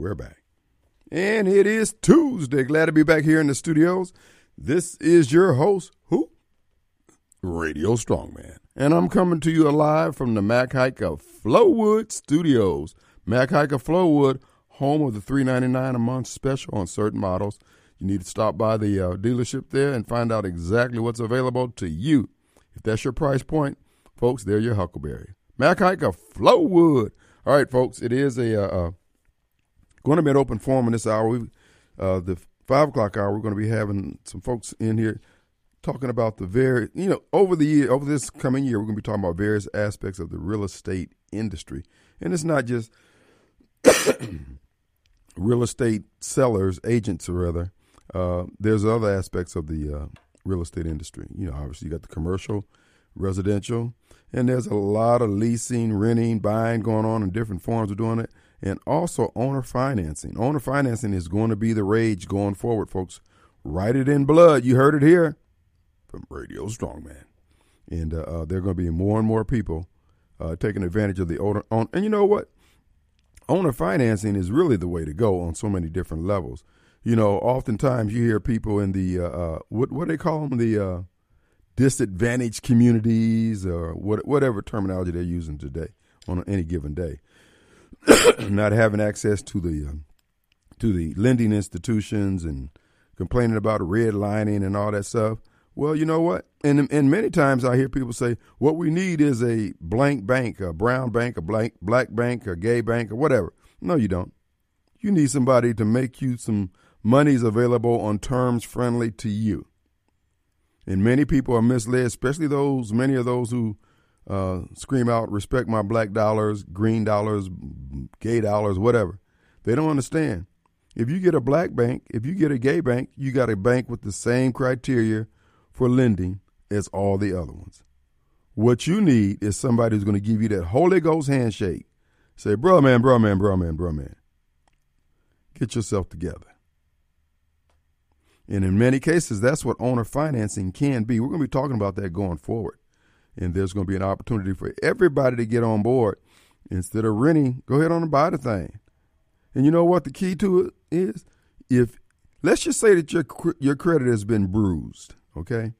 We're back. And it is Tuesday. Glad to be back here in the studios. This is your host, who? Radio Strongman. And I'm coming to you live from the Mac Haik of Flowood Studios. Mac Haik of Flowood, home of the $3.99 a month special on certain models. You need to stop by the uh, dealership there and find out exactly what's available to you. If that's your price point, folks, they're your Huckleberry. Mac Haik of Flowood. All right, folks, it is a uh, uh, going to be an open forum in this hour. We, uh, the five o'clock hour, we're going to be having some folks in here talking about the very, you know, over the year, over this coming year, we're going to be talking about various aspects of the real estate industry, and it's not just real estate sellers, agents, or rather. Uh, there's other aspects of the uh, real estate industry. You know, obviously you got the commercial, residential, and there's a lot of leasing, renting, buying going on in different forms of doing it, and also owner financing. Owner financing is going to be the rage going forward, folks. Write it in blood. You heard it here from Radio Strongman, and uh, uh, there are going to be more and more people uh, taking advantage of the owner. On, and you know what? Owner financing is really the way to go on so many different levels. You know, oftentimes you hear people in the uh, uh, what what do they call them the uh, disadvantaged communities or what, whatever terminology they're using today on any given day, not having access to the um, to the lending institutions and complaining about redlining and all that stuff. Well, you know what? And and many times I hear people say, what we need is a blank bank, a brown bank, a blank black bank, a gay bank, or whatever. No, you don't. You need somebody to make you some monies available on terms friendly to you. And many people are misled, especially those, many of those who uh, scream out, respect my black dollars, green dollars, gay dollars, whatever. They don't understand. If you get a black bank, if you get a gay bank, you got a bank with the same criteria for lending as all the other ones. What you need is somebody who's going to give you that Holy Ghost handshake. Say, bro, man, bro, man, bro, man, bro, man. Get yourself together. And in many cases, that's what owner financing can be. We're going to be talking about that going forward. And there's going to be an opportunity for everybody to get on board. Instead of renting, go ahead on and buy the thing. And you know what the key to it is? If let's just say that your your credit has been bruised, okay,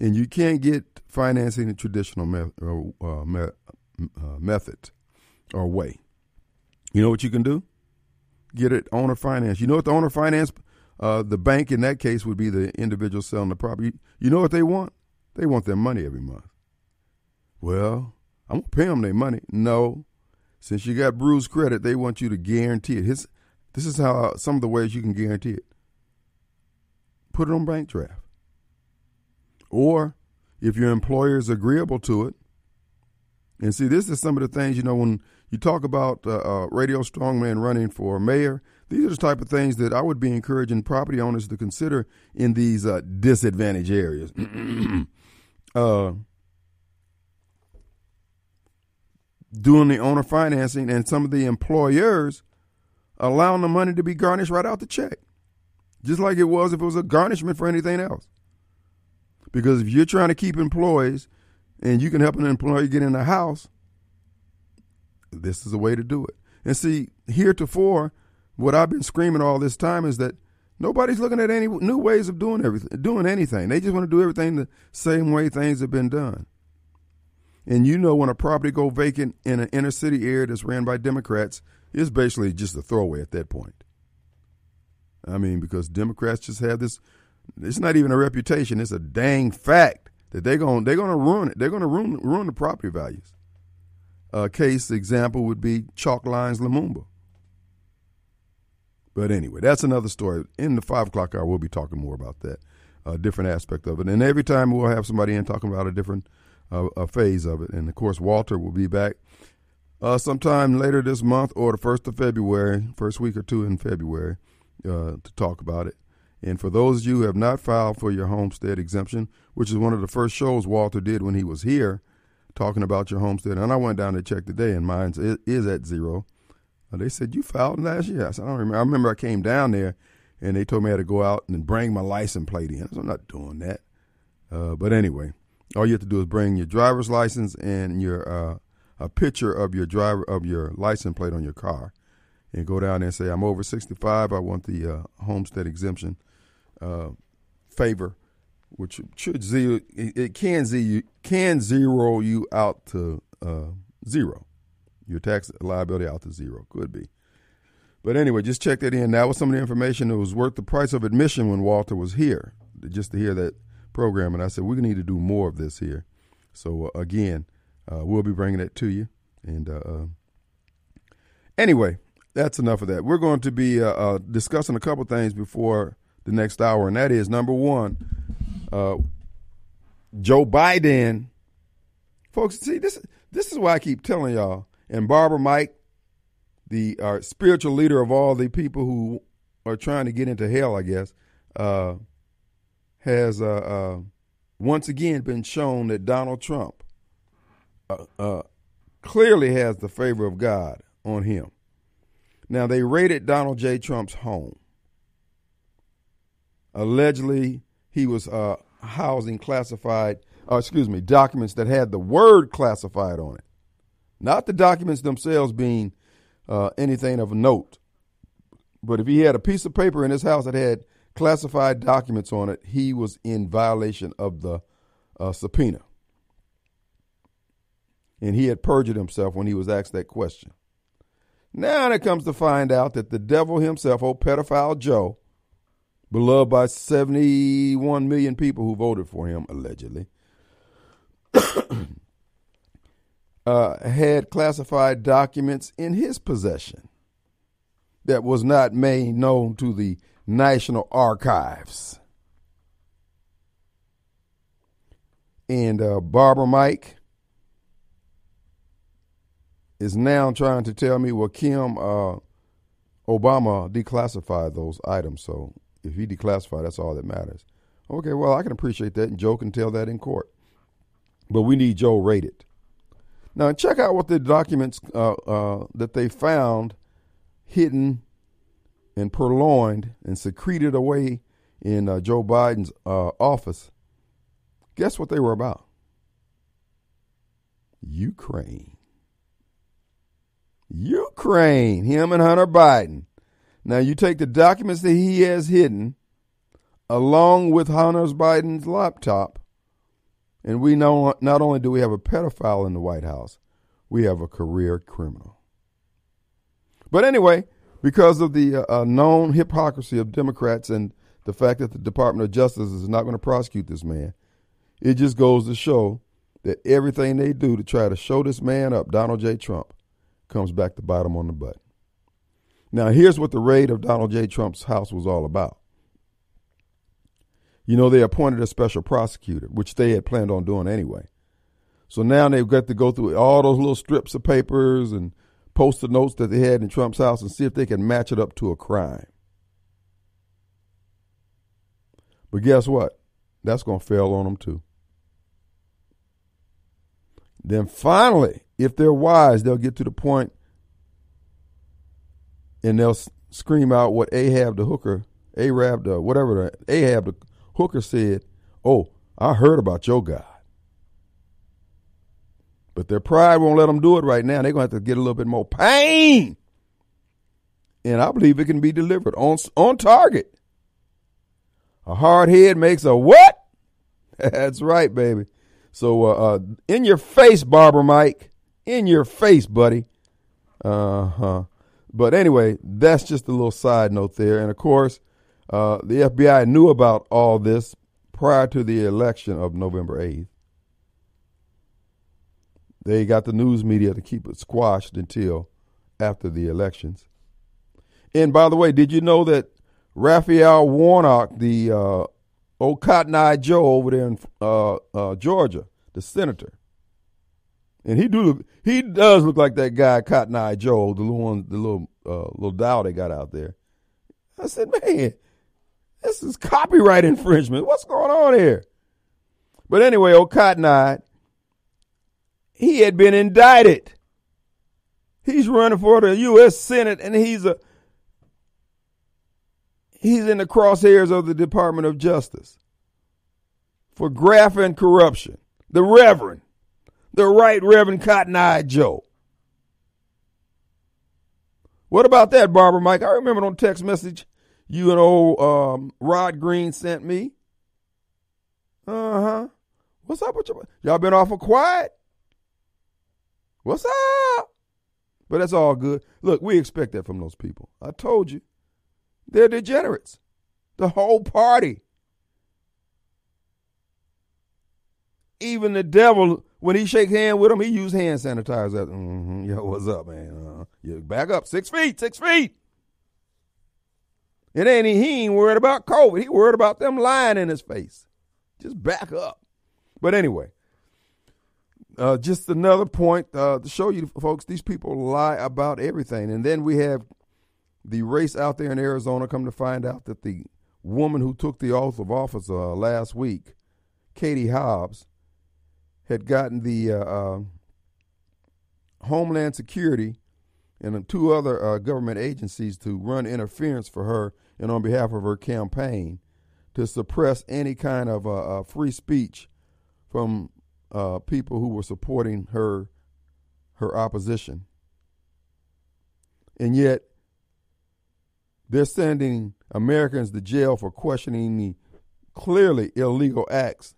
and you can't get financing the traditional me- uh, me- uh, method or way, you know what you can do? Get it owner finance. You know what the owner finance uh, the bank in that case would be the individual selling the property. You know what they want? They want their money every month. Well, I'm gonna pay them their money. No, since you got bruised credit, they want you to guarantee it. His, this is how some of the ways you can guarantee it. Put it on bank draft, or if your employer is agreeable to it. And see, this is some of the things you know when you talk about uh, uh, Radio Strongman running for mayor. These are the type of things that I would be encouraging property owners to consider in these uh, disadvantaged areas. uh, doing the owner financing and some of the employers allowing the money to be garnished right out the check, just like it was if it was a garnishment for anything else. Because if you're trying to keep employees and you can help an employee get in a house, this is a way to do it. And see, heretofore, what I've been screaming all this time is that nobody's looking at any new ways of doing everything, doing anything. They just want to do everything the same way things have been done. And you know, when a property go vacant in an inner city area that's ran by Democrats, it's basically just a throwaway at that point. I mean, because Democrats just have this. It's not even a reputation; it's a dang fact that they're going they're going to ruin it. They're going to ruin ruin the property values. A case example would be Chalk Lines Lumumba. But anyway, that's another story. In the five o'clock hour, we'll be talking more about that, a different aspect of it. And every time we'll have somebody in talking about a different uh, a phase of it. And of course, Walter will be back uh, sometime later this month or the first of February, first week or two in February, uh, to talk about it. And for those of you who have not filed for your homestead exemption, which is one of the first shows Walter did when he was here, talking about your homestead, and I went down to check today, and mine is at zero. Uh, they said you filed last year. I said I don't remember. I remember I came down there, and they told me I had to go out and bring my license plate in. I'm not doing that. Uh, but anyway, all you have to do is bring your driver's license and your uh, a picture of your driver of your license plate on your car, and go down there and say, I'm over 65. I want the uh, homestead exemption uh, favor, which should zero, it can zero, can zero you out to uh, zero. Your tax liability out to zero. Could be. But anyway, just check that in. That was some of the information that was worth the price of admission when Walter was here, just to hear that program. And I said, we're gonna need to do more of this here. So, uh, again, uh, we'll be bringing it to you. And uh, uh anyway, that's enough of that. We're going to be uh, uh, discussing a couple things before the next hour, and that is number one, Joe Biden. Folks, see this. This is why I keep telling y'all. And Barbara Mike, the spiritual leader of all the people who are trying to get into hell, I guess, has uh, once again been shown that Donald Trump clearly has the favor of God on him. Now, they raided Donald J. Trump's home. Allegedly, he was uh, housing classified, uh, excuse me, documents that had the word classified on it. Not the documents themselves being uh, anything of note. But if he had a piece of paper in his house that had classified documents on it, he was in violation of the uh, subpoena. And he had perjured himself when he was asked that question. Now it comes to find out that the devil himself, old pedophile Joe, beloved by 71 million people who voted for him, allegedly, uh, had classified documents in his possession that was not made known to the National Archives. And uh, Barbara Mike is now trying to tell me, well, Kim, uh, Obama declassified those items. So if he declassified, that's all that matters. Okay, well, I can appreciate that, and Joe can tell that in court. But we need Joe rated. Now, check out what the documents uh, uh, that they found hidden and purloined and secreted away in uh, Joe Biden's uh, office. Guess what they were about? Ukraine. Ukraine, him and Hunter Biden. Now you take the documents that he has hidden along with Hunter Biden's laptop, and we know not only do we have a pedophile in the White House, we have a career criminal. But anyway, because of the uh, uh known hypocrisy of Democrats and the fact that the Department of Justice is not going to prosecute this man, it just goes to show that everything they do to try to show this man up, Donald J. Trump, comes back to bite him on the butt. Now, here's what the raid of Donald J. Trump's house was all about. You know, they appointed a special prosecutor, which they had planned on doing anyway. So now they've got to go through all those little strips of papers and post-it notes that they had in Trump's house and see if they can match it up to a crime. But guess what? That's going to fail on them too. Then finally, if they're wise, they'll get to the point and they'll scream out what Ahab the hooker, Arab the whatever the Ahab the hooker said. Oh, I heard about your God. But their pride won't let them do it right now. They're going to have to get a little bit more pain. And I believe it can be delivered on, on target. A hard head makes a what? That's right, baby. So, uh, uh, in your face, Barbara Mike in your face, buddy. Uh huh. But anyway, that's just a little side note there. And of course, uh, the FBI knew about all this prior to the election of November 8th. They got the news media to keep it squashed until after the elections. And by the way, did you know that Raphael Warnock, the uh, old Cotton Eye Joe over there in uh, uh, Georgia, the senator, and he do he does look like that guy Cotton Eye Joe, the little one, the little uh, little doll they got out there. I said, man, this is copyright infringement. What's going on here? But anyway, old Cotton Eye, he had been indicted. He's running for the U.S. Senate, and he's a he's in the crosshairs of the Department of Justice for graft and corruption. The Reverend the Right Reverend Cotton Eye Joe. What about that, Barbara Mike? I remember on text message you and old um, Rod Green sent me. Uh huh. What's up with you? Y'all been awful quiet. What's up? But that's all good. Look, we expect that from those people. I told you. They're degenerates. The whole party. Even the devil, when he shake hand with him, he use hand sanitizer. Mm-hmm. Yo, what's up, man? Uh, back up. Six feet, six feet. It ain't he ain't worried about COVID. He worried about them lying in his face. Just back up. But anyway, uh, just another point uh, to show you folks, these people lie about everything. And then we have the race out there in Arizona come to find out that the woman who took the oath of office uh, last week, Katie Hobbs, had gotten the uh, uh, Homeland Security and two other uh, government agencies to run interference for her and on behalf of her campaign to suppress any kind of free speech from uh, people who were supporting her her opposition. And yet, they're sending Americans to jail for questioning the clearly illegal acts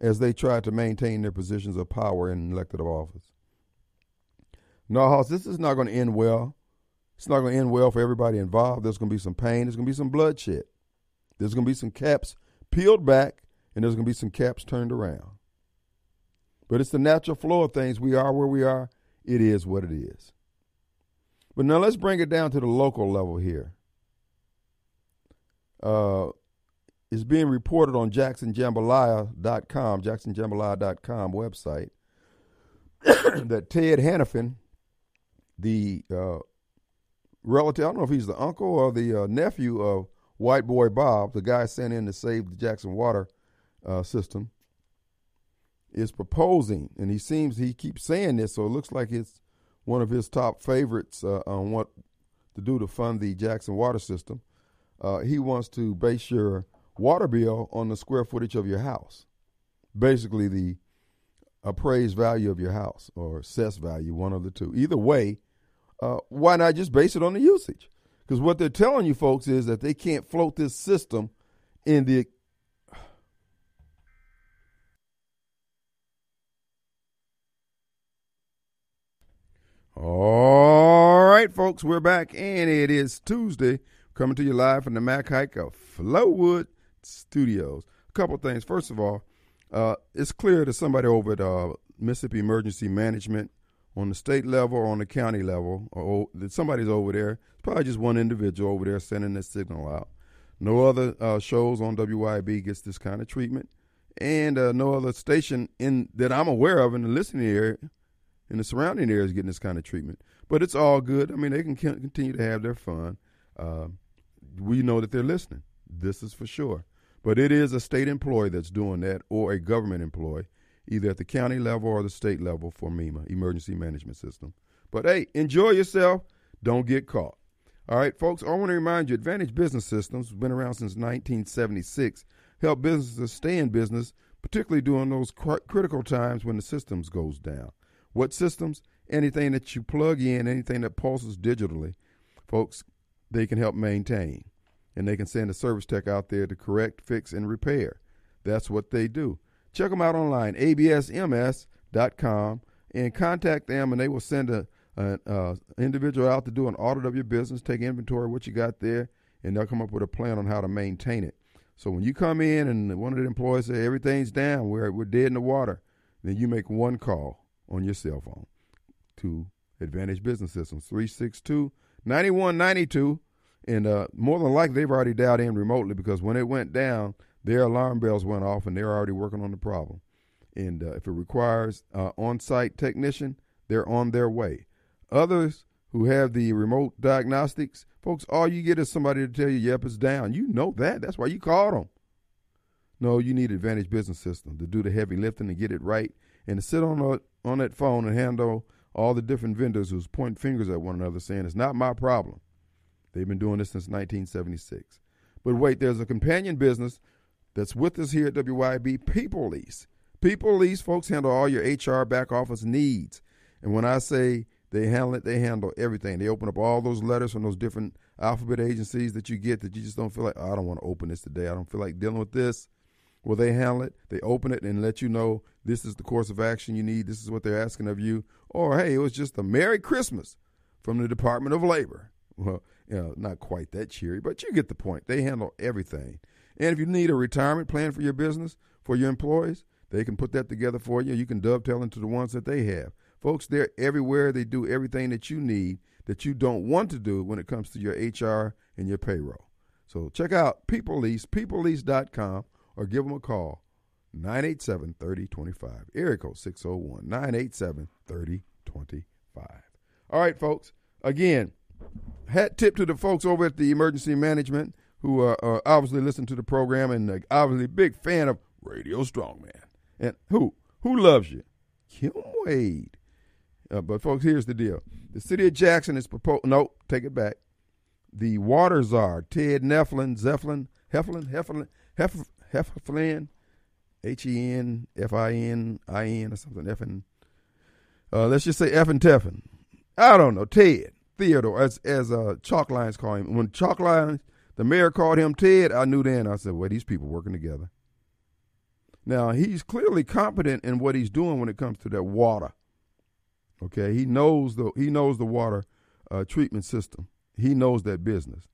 as they try to maintain their positions of power in elected office. No, House, this is not going to end well. It's not going to end well for everybody involved. There's going to be some pain. There's going to be some bloodshed. There's going to be some caps peeled back, and there's going to be some caps turned around. But it's the natural flow of things. We are where we are. It is what it is. But now let's bring it down to the local level here. Uh, it's being reported on JacksonJambalaya.com, JacksonJambalaya.com website, that Ted Henifin, the uh, relative, I don't know if he's the uncle or the uh, nephew of White Boy Bob, the guy sent in to save the Jackson water uh, system, is proposing, and he seems he keeps saying this, so it looks like it's one of his top favorites uh, on what to do to fund the Jackson water system. Uh, he wants to base your water bill on the square footage of your house, basically the appraised value of your house or assessed value, one of the two. Either way, uh, why not just base it on the usage? Because what they're telling you folks is that they can't float this system in the All right, folks, we're back, and it is Tuesday. Coming to you live from the Mac Haik of Flowood Studios. A couple things. First of all, uh, it's clear that somebody over at uh, Mississippi Emergency Management on the state level or on the county level, or that somebody's over there. It's probably just one individual over there sending this signal out. No other uh, shows on WYB gets this kind of treatment, and uh, no other station in that I'm aware of in the listening area in the surrounding areas getting this kind of treatment. But it's all good. I mean, they can continue to have their fun. Uh, we know that they're listening. This is for sure. But it is a state employee that's doing that or a government employee, either at the county level or the state level for MEMA, Emergency Management System. But hey, enjoy yourself. Don't get caught. All right, folks, I want to remind you Advantage Business Systems has been around since 1976, help businesses stay in business, particularly during those cr- critical times when the systems goes down. What systems? Anything that you plug in, anything that pulses digitally, folks, they can help maintain. And they can send a service tech out there to correct, fix, and repair. That's what they do. Check them out online, absms.com, and contact them, and they will send a an individual out to do an audit of your business, take inventory of what you got there, and they'll come up with a plan on how to maintain it. So when you come in and one of the employees say everything's down, we're, we're dead in the water, then you make one call on your cell phone to Advantage Business Systems 362 9192. And uh, more than likely, they've already dialed in remotely because when it went down, their alarm bells went off and they're already working on the problem. And uh, if it requires uh, on site technician, they're on their way. Others who have the remote diagnostics, folks, all you get is somebody to tell you, yep, it's down. You know that. That's why you called them. No, you need Advantage Business System to do the heavy lifting and get it right and to sit on a, on that phone and handle all the different vendors who's pointing fingers at one another saying it's not my problem. They've been doing this since 1976. But wait, there's a companion business that's with us here at WYB, People Lease. People Lease folks handle all your HR back office needs. And when I say They handle it. They handle everything. They open up all those letters from those different alphabet agencies that you get that you just don't feel like, oh, I don't want to open this today. I don't feel like dealing with this. Well, they handle it. They open it and let you know this is the course of action you need. This is what they're asking of you. Or, hey, it was just a Merry Christmas from the Department of Labor. Well, you know, not quite that cheery, but you get the point. They handle everything. And if you need a retirement plan for your business, for your employees, they can put that together for you. You can dovetail into the ones that they have. Folks, they're everywhere. They do everything that you need that you don't want to do when it comes to your HR and your payroll. So check out People Lease, peoplelease.com, or give them a call, 987 3025. Area code 601 987 3025. All right, folks. Again, hat tip to the folks over at the emergency management who uh, uh, obviously listen to the program and uh, obviously big fan of Radio Strongman. And who? Who loves you? Kim Wade. Uh, but folks, here's the deal: the city of Jackson is proposing. No, take it back. The water czar Ted Neflin, Zeflin, Heflin, Heflin, Hef, Heflin, H E N F I N I N or something. Effin. Uh, let's just say Effin Teffin. I don't know. Ted Theodore, as as uh, Chalk Lines call him. When Chalk Lines, the mayor called him Ted. I knew then. I said, "Well, these people working together." Now he's clearly competent in what he's doing when it comes to that water. Okay, he knows the he knows the water uh, treatment system. He knows that business,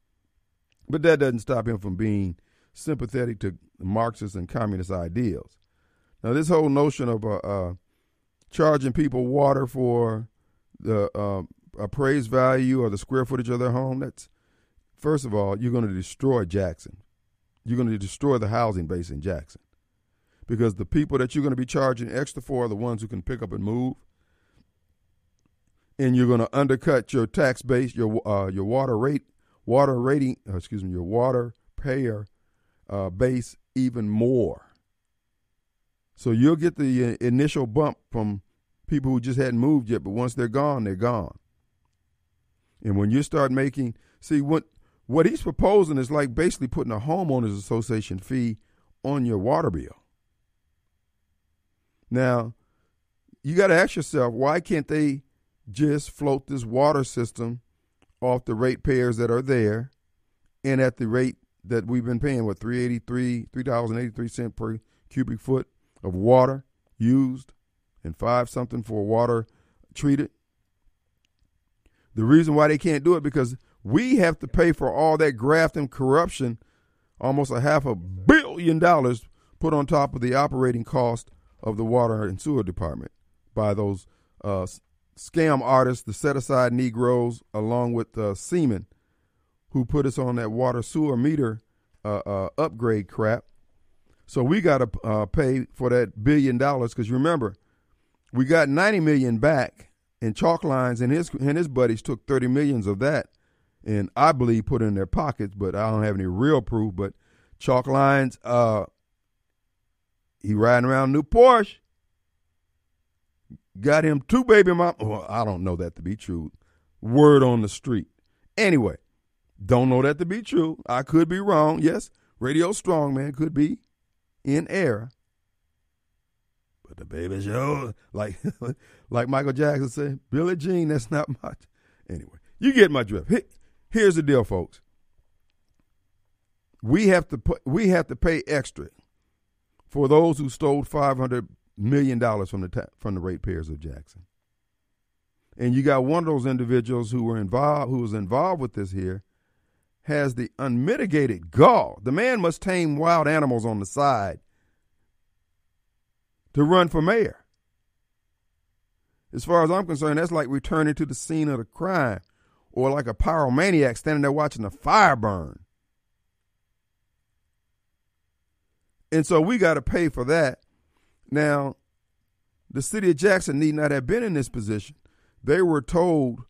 but that doesn't stop him from being sympathetic to Marxist and communist ideals. Now, this whole notion of uh, uh, charging people water for the uh, appraised value or the square footage of their home, that's first of all, you're going to destroy Jackson. You're going to destroy the housing base in Jackson because the people that you're going to be charging extra for are the ones who can pick up and move and you're going to undercut your tax base, your uh, your water rate, water rating, uh, excuse me, your water payer uh, base even more. So you'll get the uh, initial bump from people who just hadn't moved yet, but once they're gone, they're gone. And when you start making, see what what he's proposing is like basically putting a homeowners association fee on your water bill. Now, you got to ask yourself, why can't they just float this water system off the ratepayers that are there and at the rate that we've been paying, what, 383 $3.83 cent per cubic foot of water used and five something for water treated. The reason why they can't do it because we have to pay for all that graft and corruption, almost a half a billion dollars put on top of the operating cost of the water and sewer department by those uh, scam artists, the set aside Negroes, along with uh, who put us on that water sewer meter uh, uh, upgrade crap. So we got to uh, pay for that billion dollars because remember, we got 90 million back, in Chalk Lines and his and his buddies took 30 millions of that, and I believe put in their pockets, but I don't have any real proof. But Chalk Lines, uh, he riding around new Porsche got him two baby mom. Well, I don't know that to be true. Word on the street. Anyway, don't know that to be true. I could be wrong. Yes, Radio Strongman could be in error. But the baby's yours. Like, like Michael Jackson said, Billie Jean, that's not much. Anyway, you get my drift. Here's the deal, folks. We have to put, we have to pay extra for those who stole 500 million dollars from the from the ratepayers of Jackson. And you got one of those individuals who were involved, who was involved with this here, has the unmitigated gall. The man must tame wild animals on the side to run for mayor. As far as I'm concerned, that's like returning to the scene of the crime, or like a pyromaniac standing there watching a fire burn. And so we got to pay for that now, the city of Jackson need not have been in this position. They were told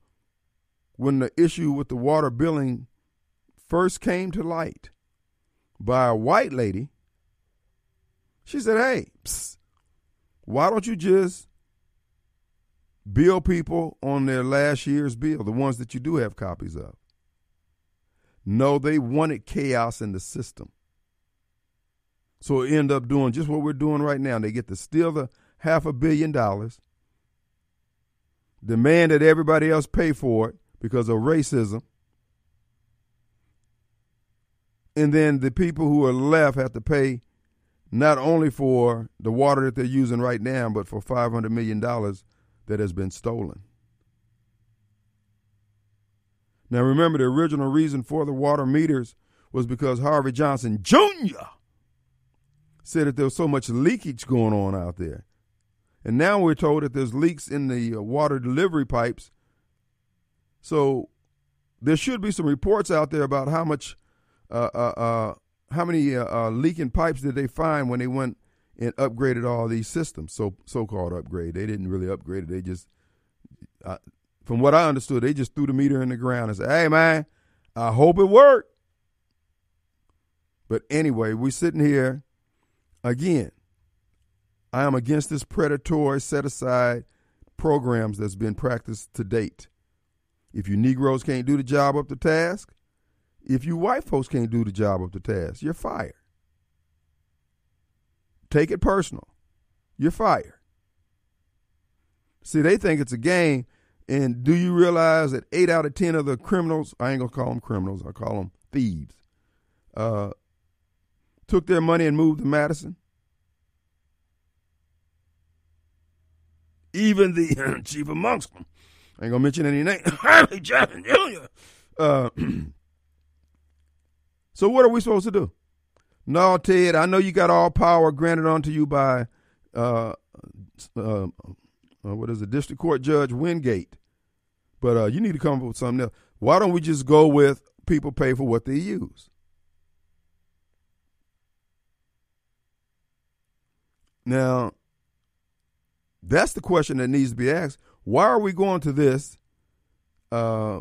when the issue with the water billing first came to light by a white lady. She said, Hey, psst, why don't you just bill people on their last year's bill, the ones that you do have copies of? No, they wanted chaos in the system. So end up doing just what we're doing right now. They get to steal the half a billion dollars. demand that everybody else pay for it because of racism. And then the people who are left have to pay not only for the water that they're using right now, but for $500 million that has been stolen. Now, remember, the original reason for the water meters was because Harvey Johnson Jr. said that there was so much leakage going on out there. And now we're told that there's leaks in the uh, water delivery pipes. So there should be some reports out there about how much, uh, uh, uh how many uh, leaking pipes did they find when they went and upgraded all these systems. So so-called upgrade. They didn't really upgrade it. They just, from what I understood, they just threw the meter in the ground and said, "Hey man, I hope it worked." But anyway, we're sitting here again. I am against this predatory set aside programs that's been practiced to date. If you Negroes can't do the job up to task, if you white folks can't do the job of the task, you're fired. Take it personal. You're fired. See, they think it's a game. And do you realize that eight out of 10 of the criminals, I ain't going to call them criminals, I call them thieves, uh, took their money and moved to Madison? even the chief amongst them. I ain't gonna mention any names. Harvey Jackson Jr. Uh, so what are we supposed to do? No, Ted, I know you got all power granted unto you by uh, uh, uh what is it, District Court Judge Wingate, but uh, you need to come up with something else. Why don't we just go with people pay for what they use? Now, that's the question that needs to be asked. Why are we going to this uh,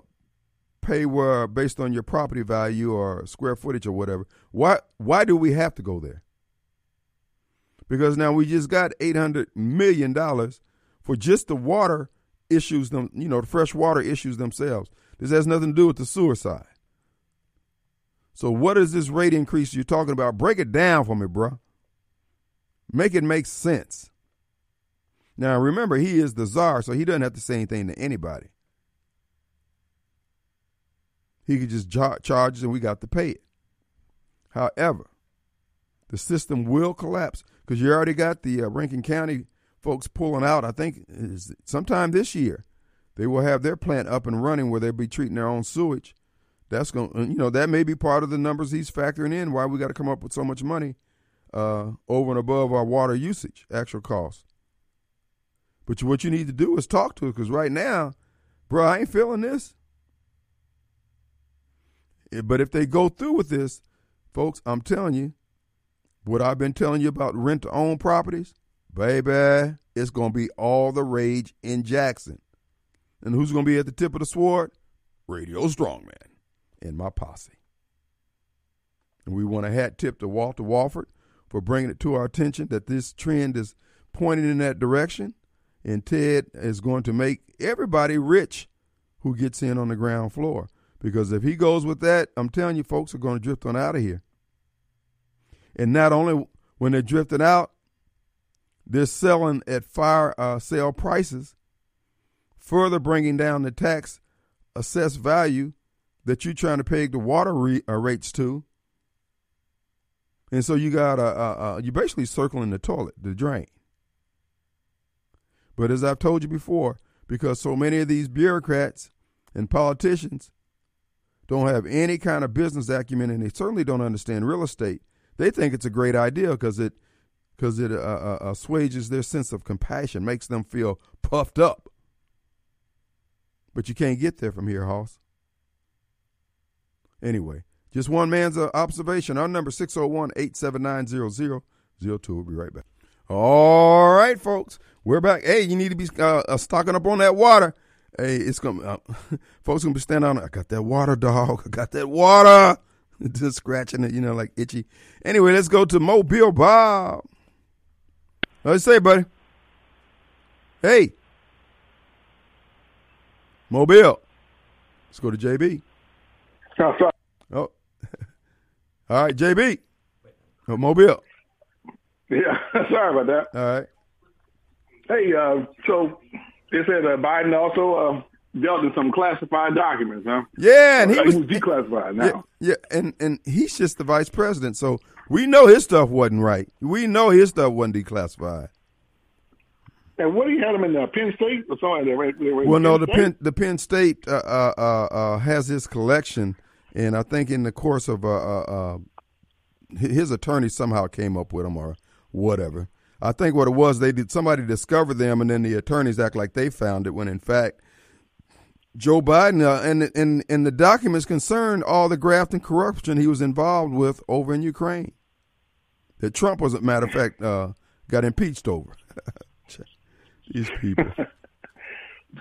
pay where based on your property value or square footage or whatever? Why why do we have to go there? Because now we just got eight hundred million dollars for just the water issues them, you know, the fresh water issues themselves. This has nothing to do with the suicide. So what is this rate increase you're talking about? Break it down for me, bro. Make it make sense. Now, remember, he is the czar, so he doesn't have to say anything to anybody. He could just charge us and we got to pay it. However, the system will collapse because you already got the uh, Rankin County folks pulling out. I think sometime this year they will have their plant up and running where they'll be treating their own sewage. That's going, you know, that may be part of the numbers he's factoring in. Why we got to come up with so much money uh, over and above our water usage, actual cost. But what you need to do is talk to her because right now, bro, I ain't feeling this. But if they go through with this, folks, I'm telling you, what I've been telling you about rent to own properties, baby, it's going to be all the rage in Jackson. And who's going to be at the tip of the sword? Radio Strongman and my posse. And we want a hat tip to Walter Walford for bringing it to our attention that this trend is pointing in that direction and Ted is going to make everybody rich who gets in on the ground floor. Because if he goes with that, I'm telling you, folks are going to drift on out of here. And not only when they're drifting out, they're selling at fire uh, sale prices, further bringing down the tax assessed value that you're trying to peg the water re, uh, rates to. And so you got a, you're basically circling the toilet, the drain. But as I've told you before, because so many of these bureaucrats and politicians don't have any kind of business acumen and they certainly don't understand real estate, they think it's a great idea because it because it uh, uh, assuages their sense of compassion, makes them feel puffed up. But you can't get there from here, Hoss. Anyway, just one man's uh, observation. Our number 601 879 0002. We'll be right back. All right, folks, we're back. Hey, you need to be uh, uh, stocking up on that water. Hey, it's gonna uh, folks gonna be standing on. I got that water, dog. I got that water. Just scratching it, you know, like itchy. Anyway, let's go to Mobile Bob. Let's say, buddy. Hey, Mobile. Let's go to JB. Oh. Oh, all right, JB. Oh, Mobile. Yeah, sorry about that. All right. Hey, uh, so They said uh, Biden also uh, dealt in some classified documents, huh? Yeah, and he Uh, was, declassified yeah, now. yeah, and and he's just the vice president, so we know his stuff wasn't right. We know his stuff wasn't declassified. And what he had him in uh, Penn State or something? They were- they were in Well, no, the State? Penn the Penn State uh, uh, uh, uh, has his collection, and I think in the course of uh, uh, uh, his attorney somehow came up with them or whatever. I think what it was they did somebody discovered them, and then the attorneys act like they found it when in fact Joe Biden uh, and and and the documents concerned all the graft and corruption he was involved with over in Ukraine. That Trump was, a matter of fact, uh, got impeached over. These people.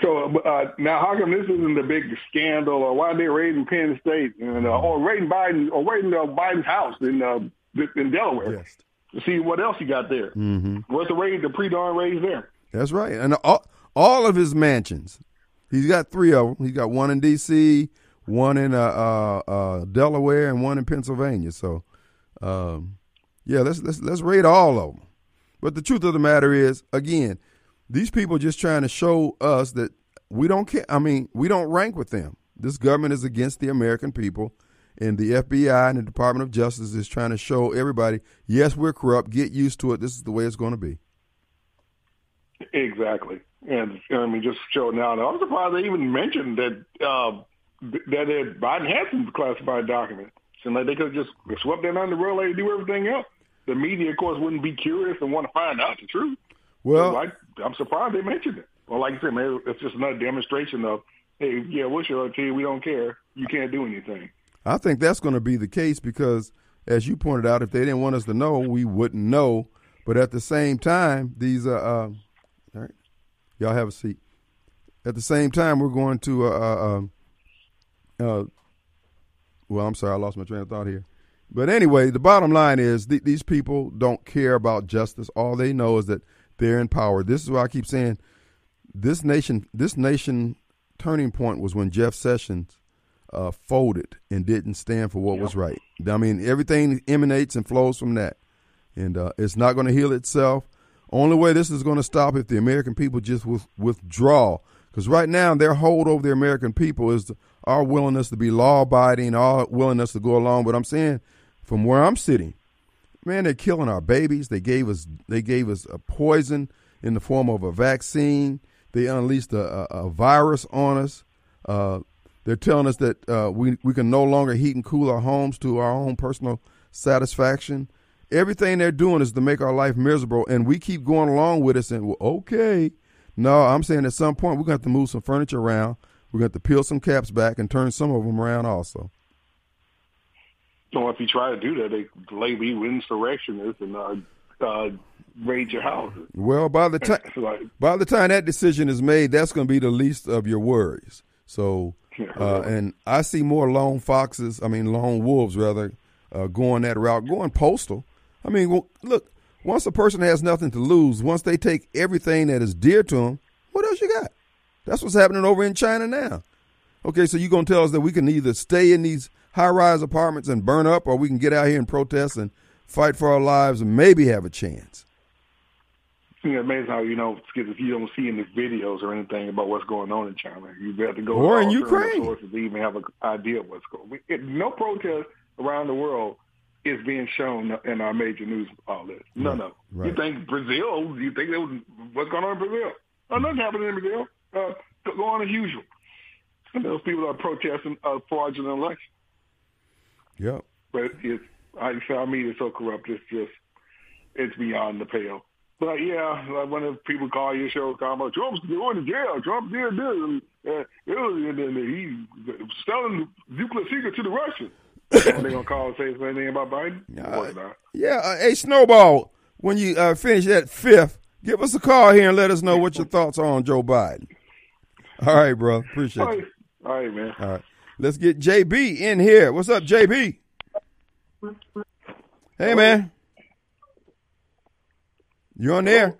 So uh, now, how come this isn't the big scandal, or why are they raiding Penn State and uh, or raiding Biden or raiding uh, Biden's house in uh, in Delaware Yes. To see what else he got there? Mm-hmm. What's the raid? The pre-dawn raids there? That's right. And all, all of his mansions, he's got three of them. He's got one in D.C., one in uh, uh, uh, Delaware, and one in Pennsylvania. So, um, yeah, let's let's let's raid all of them. But the truth of the matter is, again, these people just trying to show us that we don't care. I mean, we don't rank with them. This government is against the American people, and the FBI and the Department of Justice is trying to show everybody, yes, we're corrupt. Get used to it. This is the way it's going to be. Exactly. And I mean, just showing out. I'm surprised they even mentioned that uh, that Biden had some classified documents. And like they could have just swept that under the rug like they do everything else. The media, of course, wouldn't be curious and want to find out the truth. Well, So I, I'm surprised they mentioned it. Well, like I said, man, it's just another demonstration of, hey, yeah, we'll show it to you. We don't care. You can't do anything. I think that's going to be the case because, as you pointed out, if they didn't want us to know, we wouldn't know. But at the same time, these uh, uh all right, y'all have a seat. At the same time, we're going to uh, uh, um, uh, well, I'm sorry, I lost my train of thought here. But anyway, the bottom line is th- these people don't care about justice. All they know is that they're in power. This is why I keep saying this nation. This nation turning point was when Jeff Sessions uh, folded and didn't stand for what was right. I mean, everything emanates and flows from that, and uh, it's not going to heal itself. Only way this is going to stop if the American people just with, withdraw. Because right now, their hold over the American people is our willingness to be law abiding, our willingness to go along. But I'm saying, from where I'm sitting, man, they're killing our babies. They gave us they gave us a poison in the form of a vaccine. They unleashed a, a, a virus on us. Uh, they're telling us that uh, we we can no longer heat and cool our homes to our own personal satisfaction. Everything they're doing is to make our life miserable, and we keep going along with it. And well, okay, no, I'm saying at some point we're going to have to move some furniture around. We're going to have to peel some caps back and turn some of them around also. So if you try to do that, they label you insurrectionists and uh, uh, raid your houses. Well, by the time like, by the time that decision is made, that's going to be the least of your worries. So, uh, and I see more lone foxes, I mean lone wolves rather, uh, going that route, going postal. I mean, well, look, once a person has nothing to lose, once they take everything that is dear to them, what else you got? That's what's happening over in China now. Okay, so you're going to tell us that we can either stay in these high-rise apartments and burn up, or we can get out here and protest and fight for our lives and maybe have a chance. It's amazing how you know because if you don't see any videos or anything about what's going on in China, you have to go Or to in Ukraine. sources to even have an idea of what's going. on. No protest around the world is being shown in our major news outlets. None of them. right. You think Brazil? You think was, what's going on in Brazil? Oh, nothing happening in Brazil. Uh, go on as usual. And those people are protesting a fraudulent election. Yep. But it's I our media is so corrupt. It's just it's beyond the pale. But yeah, like when the people call your show, talking about Trump's going to jail. Trump did this, and, uh, it was, and, and he selling the nuclear secret to the Russians. Are they gonna call and say anything about Biden? Not. Yeah, uh, hey Snowball, when you uh, finish that fifth, give us a call here and let us know what your thoughts are on Joe Biden. All right, bro. Appreciate All it. right, all right, man. All right. Let's get JB in here. What's up, JB? Hey, man. You on the air?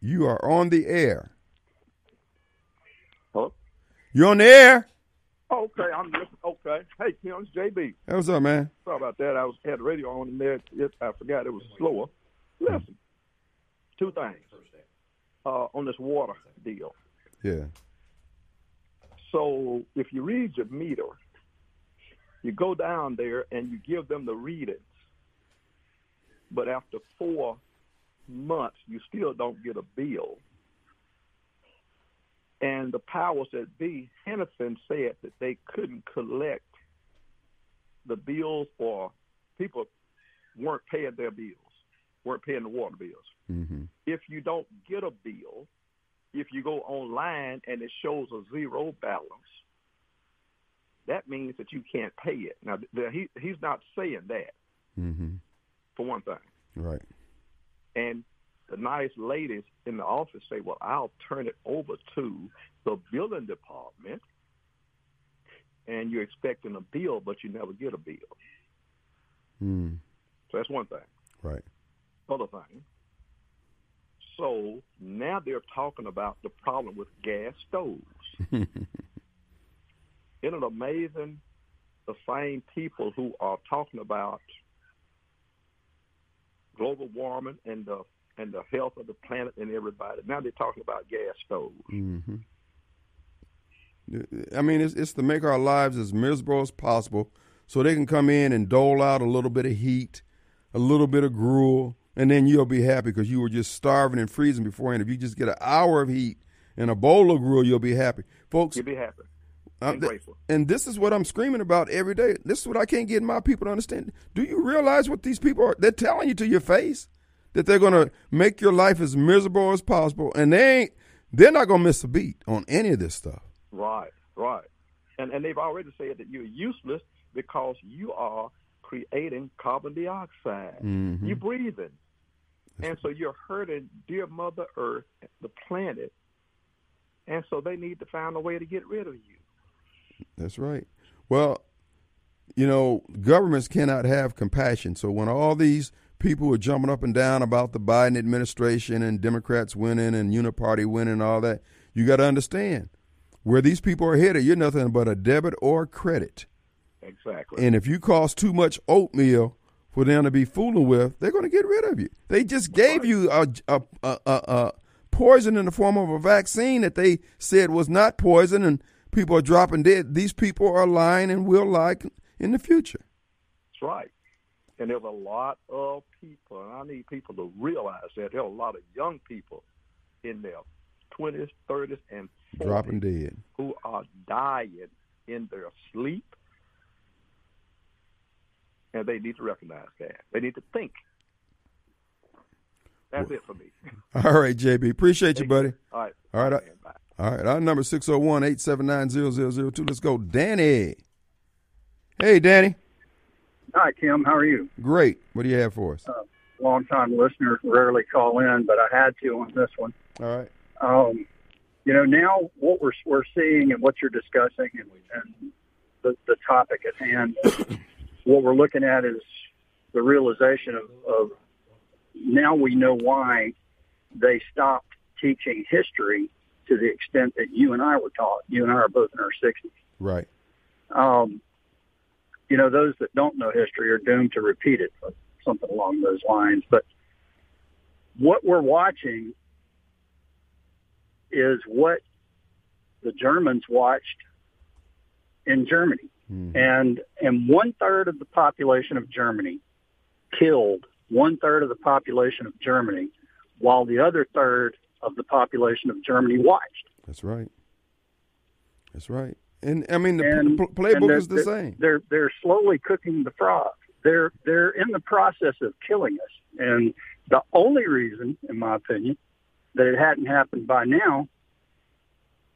You are on the air. Hello? You on the air? Okay, I'm just okay. Hey, Kim, it's JB. Hey, what's up, man? Sorry about that. I was had the radio on in there. It, I forgot it was slower. Listen, two things. uh, on this water deal. Yeah. So if you read your meter, you go down there and you give them the readings. But after four months, you still don't get a bill. And the powers that be, Henderson said that they couldn't collect the bills or people weren't paying their bills, weren't paying the water bills. Mm-hmm. If you don't get a bill, if you go online and it shows a zero balance, that means that you can't pay it. Now, he he's not saying that Mm-hmm. For one thing. Right. And the nice ladies in the office say, "Well, I'll turn it over to the billing department." And you're expecting a bill, but you never get a bill. Mm. So that's one thing. Right. Other thing. So now they're talking about the problem with gas stoves. Isn't it amazing? The same people who are talking about global warming and the and the health of the planet and everybody. Now they're talking about gas stoves. Mm-hmm. I mean, it's, it's to make our lives as miserable as possible so they can come in and dole out a little bit of heat, a little bit of gruel, and then you'll be happy because you were just starving and freezing beforehand. If you just get an hour of heat and a bowl of gruel, you'll be happy. Folks, You'll be happy and th- grateful. and this is what I'm screaming about every day. This is what I can't get my people to understand. Do you realize what these people are? They're telling you to your face that they're going to make your life as miserable as possible, and they ain't. They're not going to miss a beat on any of this stuff. Right, right. And and they've already said that you're useless because you are creating carbon dioxide. Mhm. You're breathing. And so you're hurting dear Mother Earth, the planet. And so they need to find a way to get rid of you. That's right. Well, you know, governments cannot have compassion. So when all these people are jumping up and down about the Biden administration and Democrats winning and Uniparty winning and all that, you got to understand where these people are headed. You're nothing but a debit or credit. Exactly. And if you cost too much oatmeal for them to be fooling with, they're going to get rid of you. They just gave you a, a, a, a, a poison in the form of a vaccine that they said was not poison, and people are dropping dead. These people are lying and will lie in the future. That's right. And there's a lot of people, and I need people to realize that there are a lot of young people in their 20s, 30s, and 40s Dropping dead. who are dying in their sleep. And they need to recognize that. They need to think. That's it for me. All right, JB. Appreciate you, buddy. All right. All right. Bye. All right. Our number 601 879 0002. Let's go. Danny. Hey, Danny. Hi, Kim. How are you? Great. What do you have for us? Long time listeners rarely call in, but I had to on this one. All right. Um, you know, now what we're we're seeing and what you're discussing and, and the, the topic at hand, what we're looking at is the realization of, of now we know why they stopped teaching history to the extent that you and I were taught. You and I are both in our 60s. Right. um, you know, those that don't know history are doomed to repeat it, or something along those lines. But what we're watching is what the Germans watched in Germany, Mhm. and and one third of the population of Germany killed one third of the population of Germany, while the other third of the population of Germany watched. That's right. That's right. And I mean, the and, pl- playbook is the they're- same. They're they're slowly cooking the frog. They're they're in the process of killing us, and the only reason, in my opinion, that it hadn't happened by now,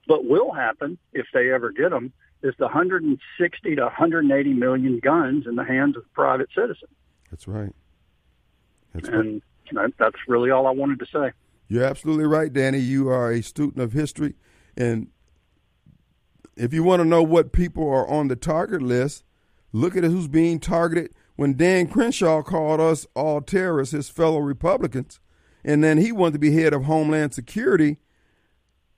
but will happen if they ever get them, is the 160 to 180 million guns in the hands of the private citizen, That's right. That's right. and that, that's really all I wanted to say. You're absolutely right, Danny. You are a student of history. And if you want to know what people are on the target list, look at who's being targeted. When Dan Crenshaw called us all terrorists, his fellow Republicans, and then he wanted to be head of Homeland Security,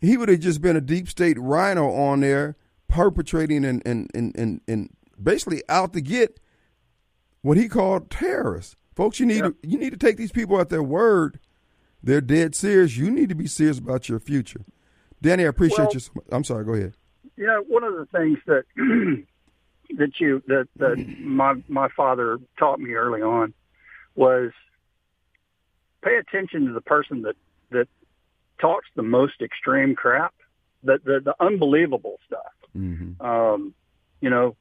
he would have just been a deep state RINO on there perpetrating and, and, and, and, and basically out to get what he called terrorists. Folks, you need Yep. to, you need to take these people at their word they're dead serious. You need to be serious about your future. Danny, I appreciate Well- you. so. I'm sorry. Go ahead. You know, one of the things that that you that that my my father taught me early on was pay attention to the person that that talks the most extreme crap, the the, the unbelievable stuff. hmm Um, you know,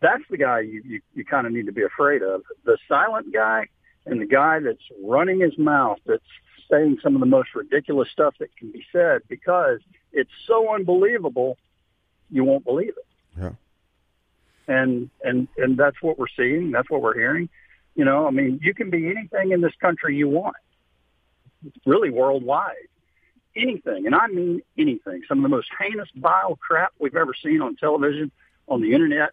that's the guy you you, you kind of need to be afraid of. The silent guy and the guy that's running his mouth, that's saying some of the most ridiculous stuff that can be said because it's so unbelievable, you won't believe it. Yeah. And and and that's what we're seeing. That's what we're hearing. You know, I mean, you can be anything in this country you want, really worldwide. Anything, and I mean anything. Some of the most heinous, vile crap we've ever seen on television, on the internet,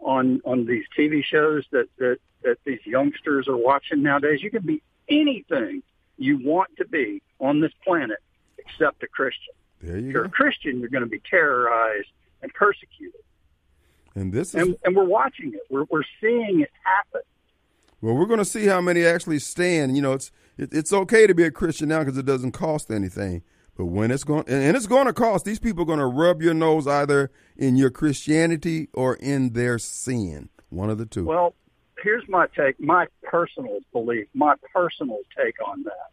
on on these TV shows that that that these youngsters are watching nowadays. You can be anything you want to be on this planet except a Christian. There you If you're go. a Christian, you're going to be terrorized and persecuted. And this is And, and we're watching it. We're, we're seeing it happen. well. We're going to see how many actually stand. You know, it's it, it's okay to be a Christian now because it doesn't cost anything. But when it's going and it's going to cost, these people are going to rub your nose either in your Christianity or in their sin. One of the two. Well, here's my take, my personal belief, my personal take on that.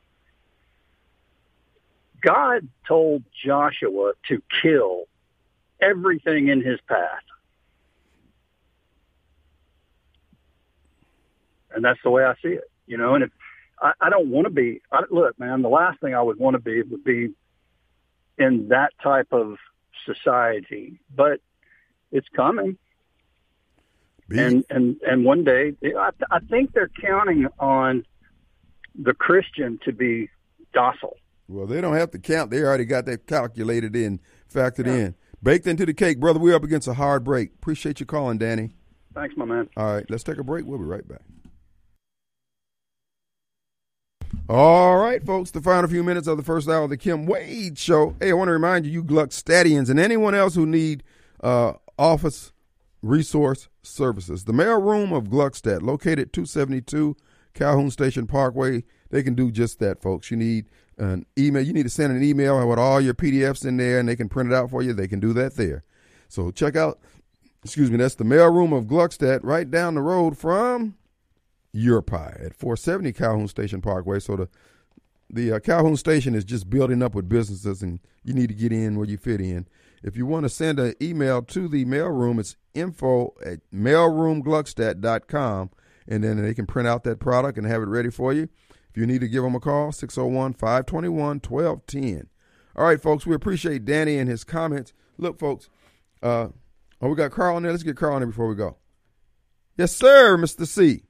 God told Joshua to kill everything in his path. And that's the way I see it, you know, and if I, I don't want to be, I, look, man, the last thing I would want to be would be in that type of society, but it's coming Be- and and and one day I, I think they're counting on the Christian to be docile. Well, they don't have to count. They already got that calculated in, factored Yeah. in, baked into the cake, brother. We're up against a hard break. Appreciate you calling, Danny. Thanks, my man. All right, let's take a break. We'll be right back. All right, folks, the final few minutes of the first hour of the Kim Wade Show. Hey, I want to remind you, you Gluckstadians and anyone else who need uh, office resource services. The mail room of Gluckstadt, located 272 Calhoun Station Parkway. They can do just that, folks. You need an email. You need to send an email with all your PDFs in there, and they can print it out for you. They can do that there. So check out excuse me, that's the mailroom of Gluckstadt right down the road from Europi at 470 Calhoun Station Parkway. So the the uh, Calhoun Station is just building up with businesses, and you need to get in where you fit in. If you want to send an email to the mailroom, it's info at mailroomgluckstadt.com, and then they can print out that product and have it ready for you. If you need to give them a call, 601 521 1210. All right, folks, we appreciate Danny and his comments. Look, folks, uh, oh, we got Carl in there. Let's get Carl in there before we go. Yes, sir, Mr. C.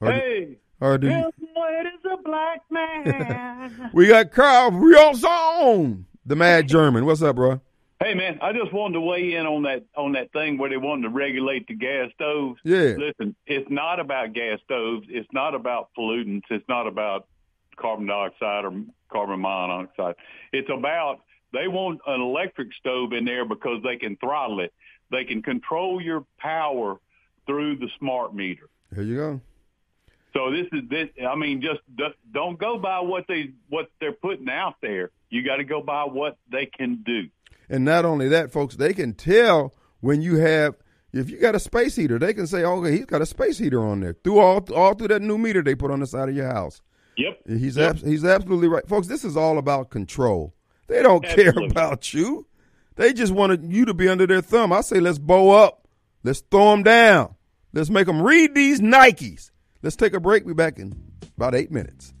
Or do- Hey, or do you- is a black man. we got Carl Riozon, the mad German. What's up, bro? hey, man, I just wanted to weigh in on that on that thing where they wanted to regulate the gas stoves. Yeah. Listen, it's not about gas stoves. It's not about pollutants. It's not about carbon dioxide or carbon monoxide. It's about they want an electric stove in there because they can throttle it. They can control your power through the smart meter. There you go. So this is this. I mean, just don't go by what they what they're putting out there. You got to go by what they can do. And not only that, folks, they can tell when you have if you got a space heater, they can say, "Okay, he's got a space heater on there." Through all all through that new meter they put on the side of your house. Yep. He's Yep. abs- he's absolutely right, folks. This is all about control. They don't care about you. They just wanted you to be under their thumb. I say, let's bow up. Let's throw them down. Let's make them read these Nikes. Let's take a break. We're back in about eight minutes.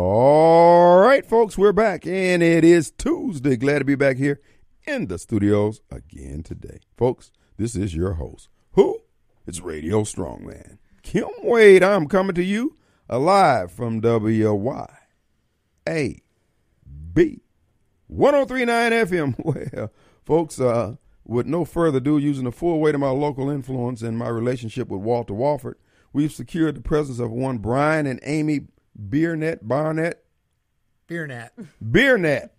All right, folks, we're back, and it is Tuesday. Glad to be back here in the studios again today. Folks, this is your host. Who? It's Radio Strongman. Kim Wade, I'm coming to you alive from WYAB 1039 FM. Well, folks, uh, with no further ado, using the full weight of my local influence and my relationship with Walter Walford, we've secured the presence of one Brian and Amy Beernet Barnett. Beer net. Beernet.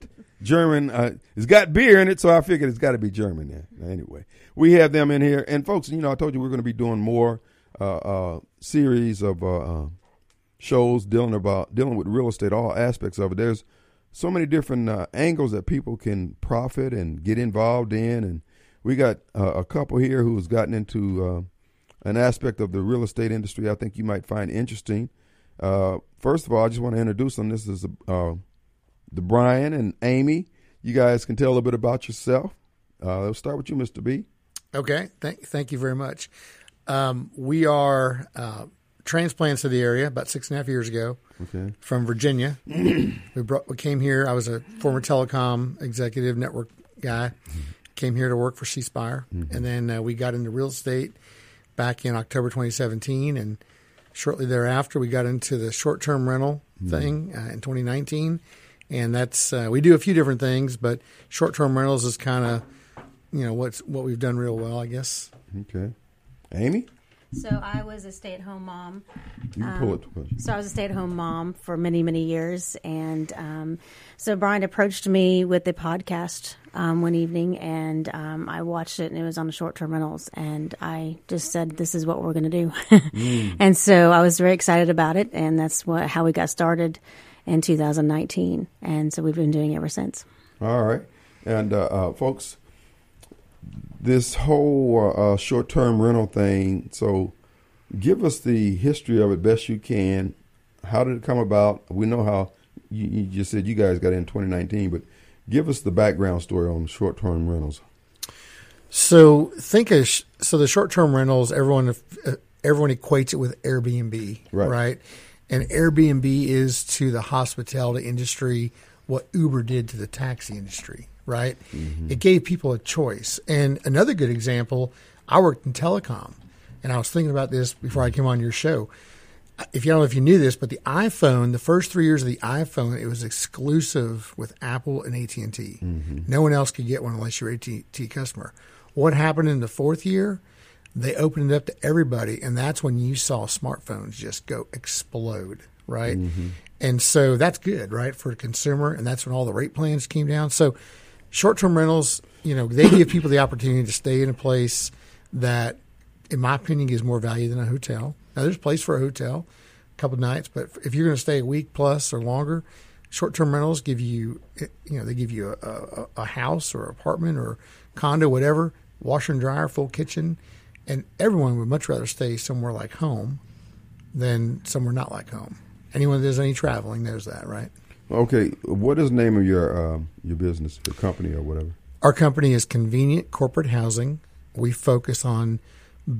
German. Uh, it's got beer in it, so I figured it's got to be German there. Anyway, we have them in here. And folks, you know, I told you we're going to be doing more uh, uh, series of uh, uh, shows dealing about dealing with real estate, all aspects of it. There's so many different uh, angles that people can profit and get involved in, and we got uh, a couple here who's gotten into uh, an aspect of the real estate industry. I think you might find interesting. Uh, first of all, I just want to introduce them. This is uh, the Brian and Amy. You guys can tell a little bit about yourself. Uh, let's start with you, Mr. B. Okay, thank thank you very much. Um, we are transplants to the area about six and a half years ago okay. from Virginia. we brought, we came here. I was a former telecom executive network guy. Came here to work for C Spire, mm-hmm. and then uh, we got into real estate back in October 2017, and shortly thereafter we got into the short term rental mm-hmm. thing uh, in 2019, and that's uh, we do a few different things, but short term rentals is kind of you know what's what we've done real well, I guess. Okay, Amy. So I was a stay-at-home mom. You um, pull it. So I was a stay-at-home mom for many, many years, and um, so Brian approached me with the podcast um, one evening, and um, I watched it, and it was on the short-term rentals, and I just said, "This is what we're going to do," mm. and so I was very excited about it, and that's what how we got started in 2019, and so we've been doing it ever since. All right, and uh, uh, folks this whole uh, uh, short term rental thing. So, give us the history of it best you can. How did it come about? We know how you, you just said you guys got in 2019, but give us the background story on short term rentals. So think of so the short term rentals. Everyone uh, everyone equates it with Airbnb, right. right? And Airbnb is to the hospitality industry what Uber did to the taxi industry right? Mm-hmm. It gave people a choice. And another good example, I worked in telecom, and I was thinking about this before I came on your show. If you don't know if you knew this, but the iPhone, the first three years of the iPhone, it was exclusive with Apple and AT and T. Mm-hmm. No one else could get one unless you're AT and T customer. What happened in the fourth year? They opened it up to everybody, and that's when you saw smartphones just go explode, right? Mm-hmm. And so that's good, right, for a consumer, and that's when all the rate plans came down. So short-term rentals, you know, they give people the opportunity to stay in a place that, in my opinion, gives more value than a hotel. Now, there's a place for a hotel, a couple nights, but if you're going to stay a week plus or longer, short-term rentals give you, you know, they give you a, a, a house or apartment or condo, whatever, washer and dryer, full kitchen, and everyone would much rather stay somewhere like home than somewhere not like home. Anyone that does any traveling knows that, right? Okay, what is the name of your uh, your business, your company, or whatever? Our company is Convenient Corporate Housing. We focus on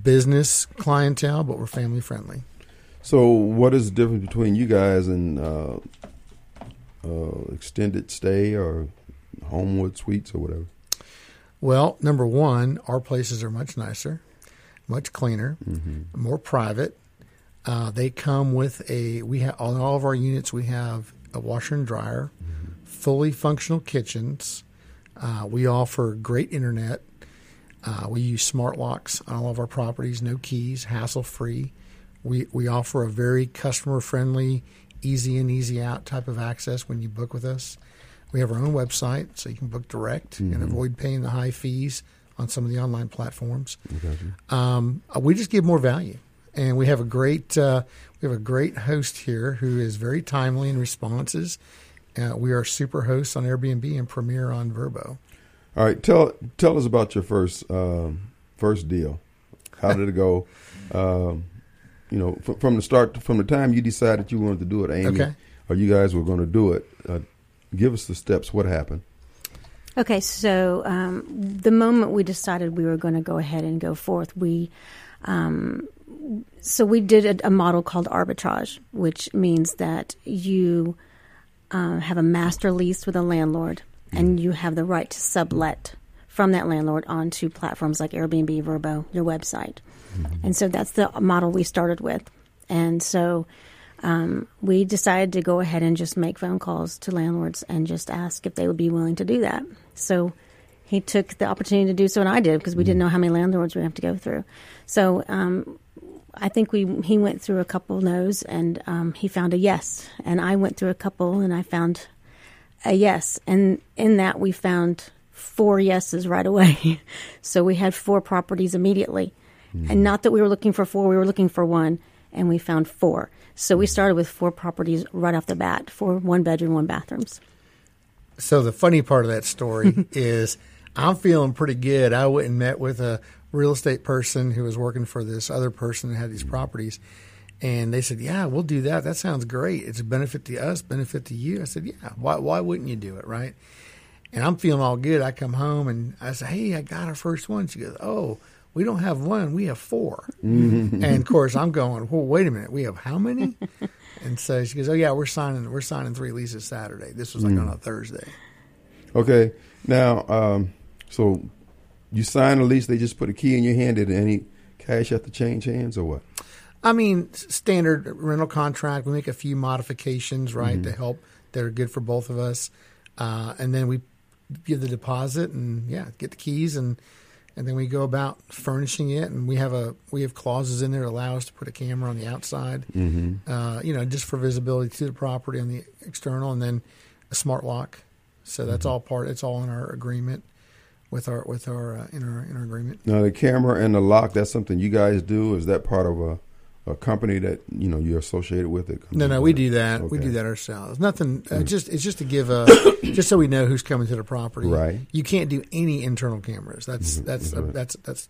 business clientele, but we're family friendly. So, what is the difference between you guys and uh, uh, extended stay or Homewood Suites or whatever? Well, number one, our places are much nicer, much cleaner, mm-hmm. more private. Uh, they come with a we have on all of our units. We have a washer and dryer, fully functional kitchens. Uh, we offer great internet. Uh, we use smart locks on all of our properties, no keys, hassle free. We, we offer a very customer friendly, easy in, easy out type of access when you book with us. We have our own website, so you can book direct mm-hmm. and avoid paying the high fees on some of the online platforms. Um, we just give more value and we have a great uh, we have a great host here who is very timely in responses. Uh, we are super hosts on Airbnb and Premier on Vrbo. All right, tell tell us about your first um, first deal. How did it go? um, you know, from, from, the start, from the time you decided you wanted to do it, Amy, okay. or you guys were going to do it. Uh, give us the steps. What happened? Okay, so um, the moment we decided we were going to go ahead and go forth, we um, so we did a, a, model called arbitrage, which means that you uh, have a master lease with a landlord, and mm-hmm. you have the right to sublet from that landlord onto platforms like Airbnb, Vrbo, your website. Mm-hmm. And so that's the model we started with. And so um, we decided to go ahead and just make phone calls to landlords and just ask if they would be willing to do that. So he took the opportunity to do so, and I did because we didn't mm-hmm. know how many landlords we have to go through. So um, I think we he went through a couple no's and um, he found a yes, and I went through a couple and I found a yes, and in that we found four yeses right away. so we had four properties immediately, mm. and not that we were looking for four, we were looking for one, and we found four. So we started with four properties right off the bat, for one bedroom, one bathrooms. So the funny part of that story is I'm feeling pretty good. I went and met with a real estate person who was working for this other person that had these properties. And they said, "Yeah, we'll do that. That sounds great. It's a benefit to us, benefit to you." I said, "Yeah, why why wouldn't you do it, right?" And I'm feeling all good. I come home and I say, "Hey, I got our first one." She goes, "Oh, we don't have one. We have 4 and of course, I'm going, "Well, wait a minute. We have how many?" and so she goes, "Oh yeah, we're signing. We're signing three leases Saturday. This was like on a Thursday." Okay. Now, um, so you sign a lease. They just put a key in your hand. Did any cash have to change hands or what? I mean, standard rental contract. We make a few modifications, right, to help that are good for both of us, uh, and then we give the deposit and yeah, get the keys and and then we go about furnishing it. And we have a we have clauses in there that allow us to put a camera on the outside, uh, you know, just for visibility to the property on the external, and then a smart lock. So that's all part. It's all in our agreement with our with our uh, in our in our agreement. Now the camera and the lock. That's something you guys do. Is that part of a, a company that you know you're associated with? It No, no, we do that. We Okay. Mm. do that ourselves. Nothing. Uh, just it's just to give a just so we know who's coming to the property. Right. Mm-hmm. You can't do any internal cameras. That's that's uh, that's that's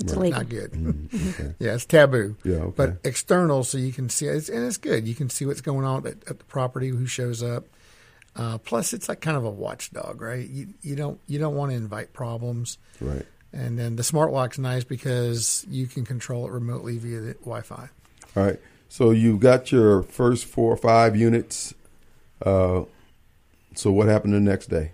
It's illegal. not good. Okay. yeah, it's taboo. Yeah, okay. But external, so you can see it's, and it's good. You can see what's going on at, at the property, who shows up. Uh, plus, it's like kind of a watchdog, right? You you don't you don't want to invite problems. Right. And then the smart lock's nice because you can control it remotely via the Wi-Fi. All right. So you've got your first four or five units. Uh, so what happened the next day?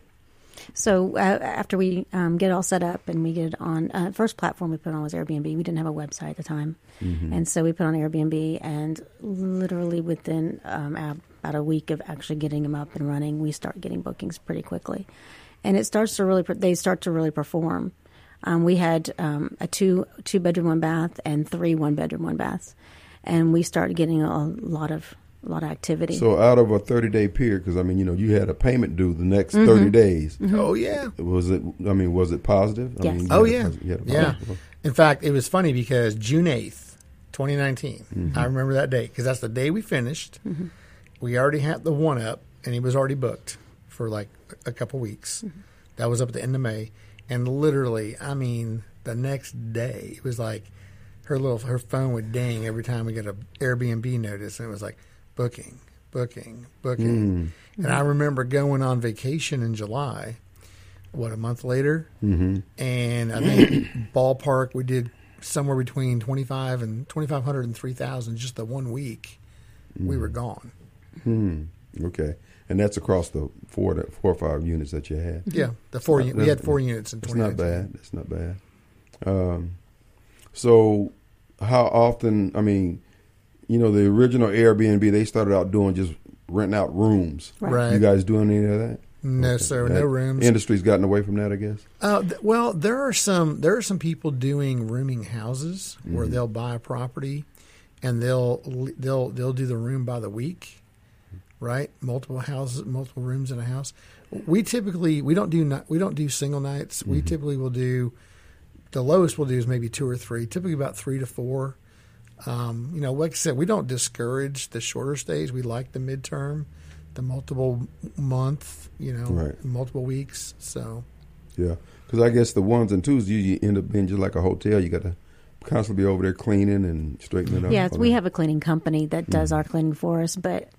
So uh, after we um, get all set up and we get it on, uh, first platform we put on was Airbnb. We didn't have a website at the time, and so we put on Airbnb. And literally within um, ab- about a week of actually getting them up and running, we start getting bookings pretty quickly, and it starts to really. They start to really perform. Um, we had um, a two two bedroom one bath and three one bedroom one baths, and we started getting a lot of a lot of activity. So out of a 30 day period, because I mean, you know, you had a payment due the next Mm-hmm. 30 days. Oh yeah. Was it? I mean, was it positive? I mean, Oh yeah, posi- a yeah. In fact, it was funny because June eighth, 2019. Mm-hmm. I remember that date because that's the day we finished. We already had the one up, and he was already booked for like a couple weeks. Mm-hmm. That was up at the end of May, and literally, I mean, the next day it was like her little her phone would ding every time we got a Airbnb notice, and it was like booking, booking, booking. Mm. And I remember going on vacation in July. What a month later, mm-hmm. and I think ballpark we did somewhere between twenty five and twenty five hundred and three thousand just the one week. We were mm. gone. Hmm. Okay. And that's across the four, to, four or five units that you had. Yeah, the four un- we had four units in It's twenty. not bad. That's not bad. Um, so, how often? I mean, you know, the original Airbnb they started out doing just renting out rooms. Right. Right. You guys doing any of that? No, Okay. sir. That No rooms. Industry's gotten away from that, I guess. Uh, th- well, there are some there are some people doing rooming houses where Mm-hmm. they'll buy a property and they'll they'll they'll do the room by the week, right? Multiple houses, multiple rooms in a house. We typically we don't do ni- we don't do single nights. Mm-hmm. We typically will do the lowest we'll do is maybe two or three. Typically about three to four. Um, you know, like I said, we don't discourage the shorter stays. We like the midterm, the multiple month, you know, Right. multiple weeks. So. Yeah, because I guess the ones and twos you end up being just like a hotel. You got to constantly be over there cleaning and straightening it up. Yeah, all we have a cleaning company that does our cleaning for us, but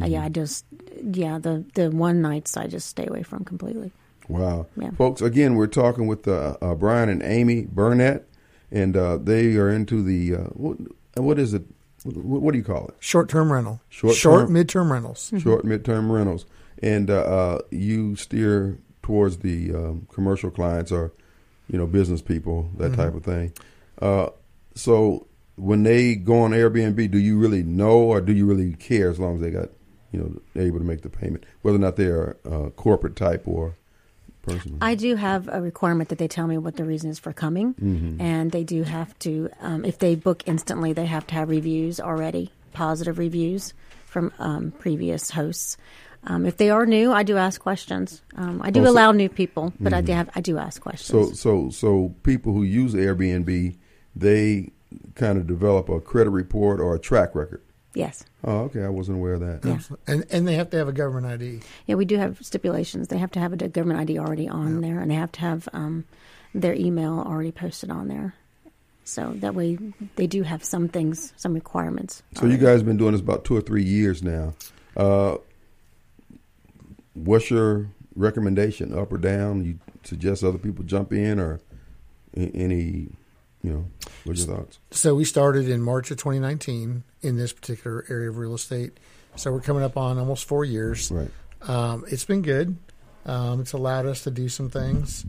uh, yeah, I just yeah the the one nights I just stay away from completely. Wow. Yeah. Folks, again, we're talking with uh, uh, Brian and Amy Burnett, and uh, they are into the, uh, what, what is it? What, what do you call it? Short term rental. Short Short mid term? midterm rentals. Short, midterm rentals. And uh, uh, you steer towards the um, commercial clients or, you know, business people, that type of thing. Uh, so when they go on Airbnb, do you really know or do you really care as long as they got, you know, able to make the payment, whether or not they're uh, corporate type or personal? I do have a requirement that they tell me what the reason is for coming, and they do have to um, if they book instantly, they have to have reviews already, positive reviews from um, previous hosts. Um, if they are new, I do ask questions. Um, I do Oh, so- allow new people, but I do have I do ask questions. So, so, so people who use Airbnb, they kind of develop a credit report or a track record. Yes. Oh, okay. I wasn't aware of that. Yeah. And and they have to have a government ID. Yeah, we do have stipulations. They have to have a government ID already on yeah. there, and they have to have um, their email already posted on there. So that way, they do have some things, some requirements. So already. you guys have been doing this about two or three years now. Uh, what's your recommendation, up or down? You suggest other people jump in, or any you know, what's your thoughts? So we started in March of 2019 in this particular area of real estate. So we're coming up on almost four years. Right. Um, it's been good. Um, it's allowed us to do some things.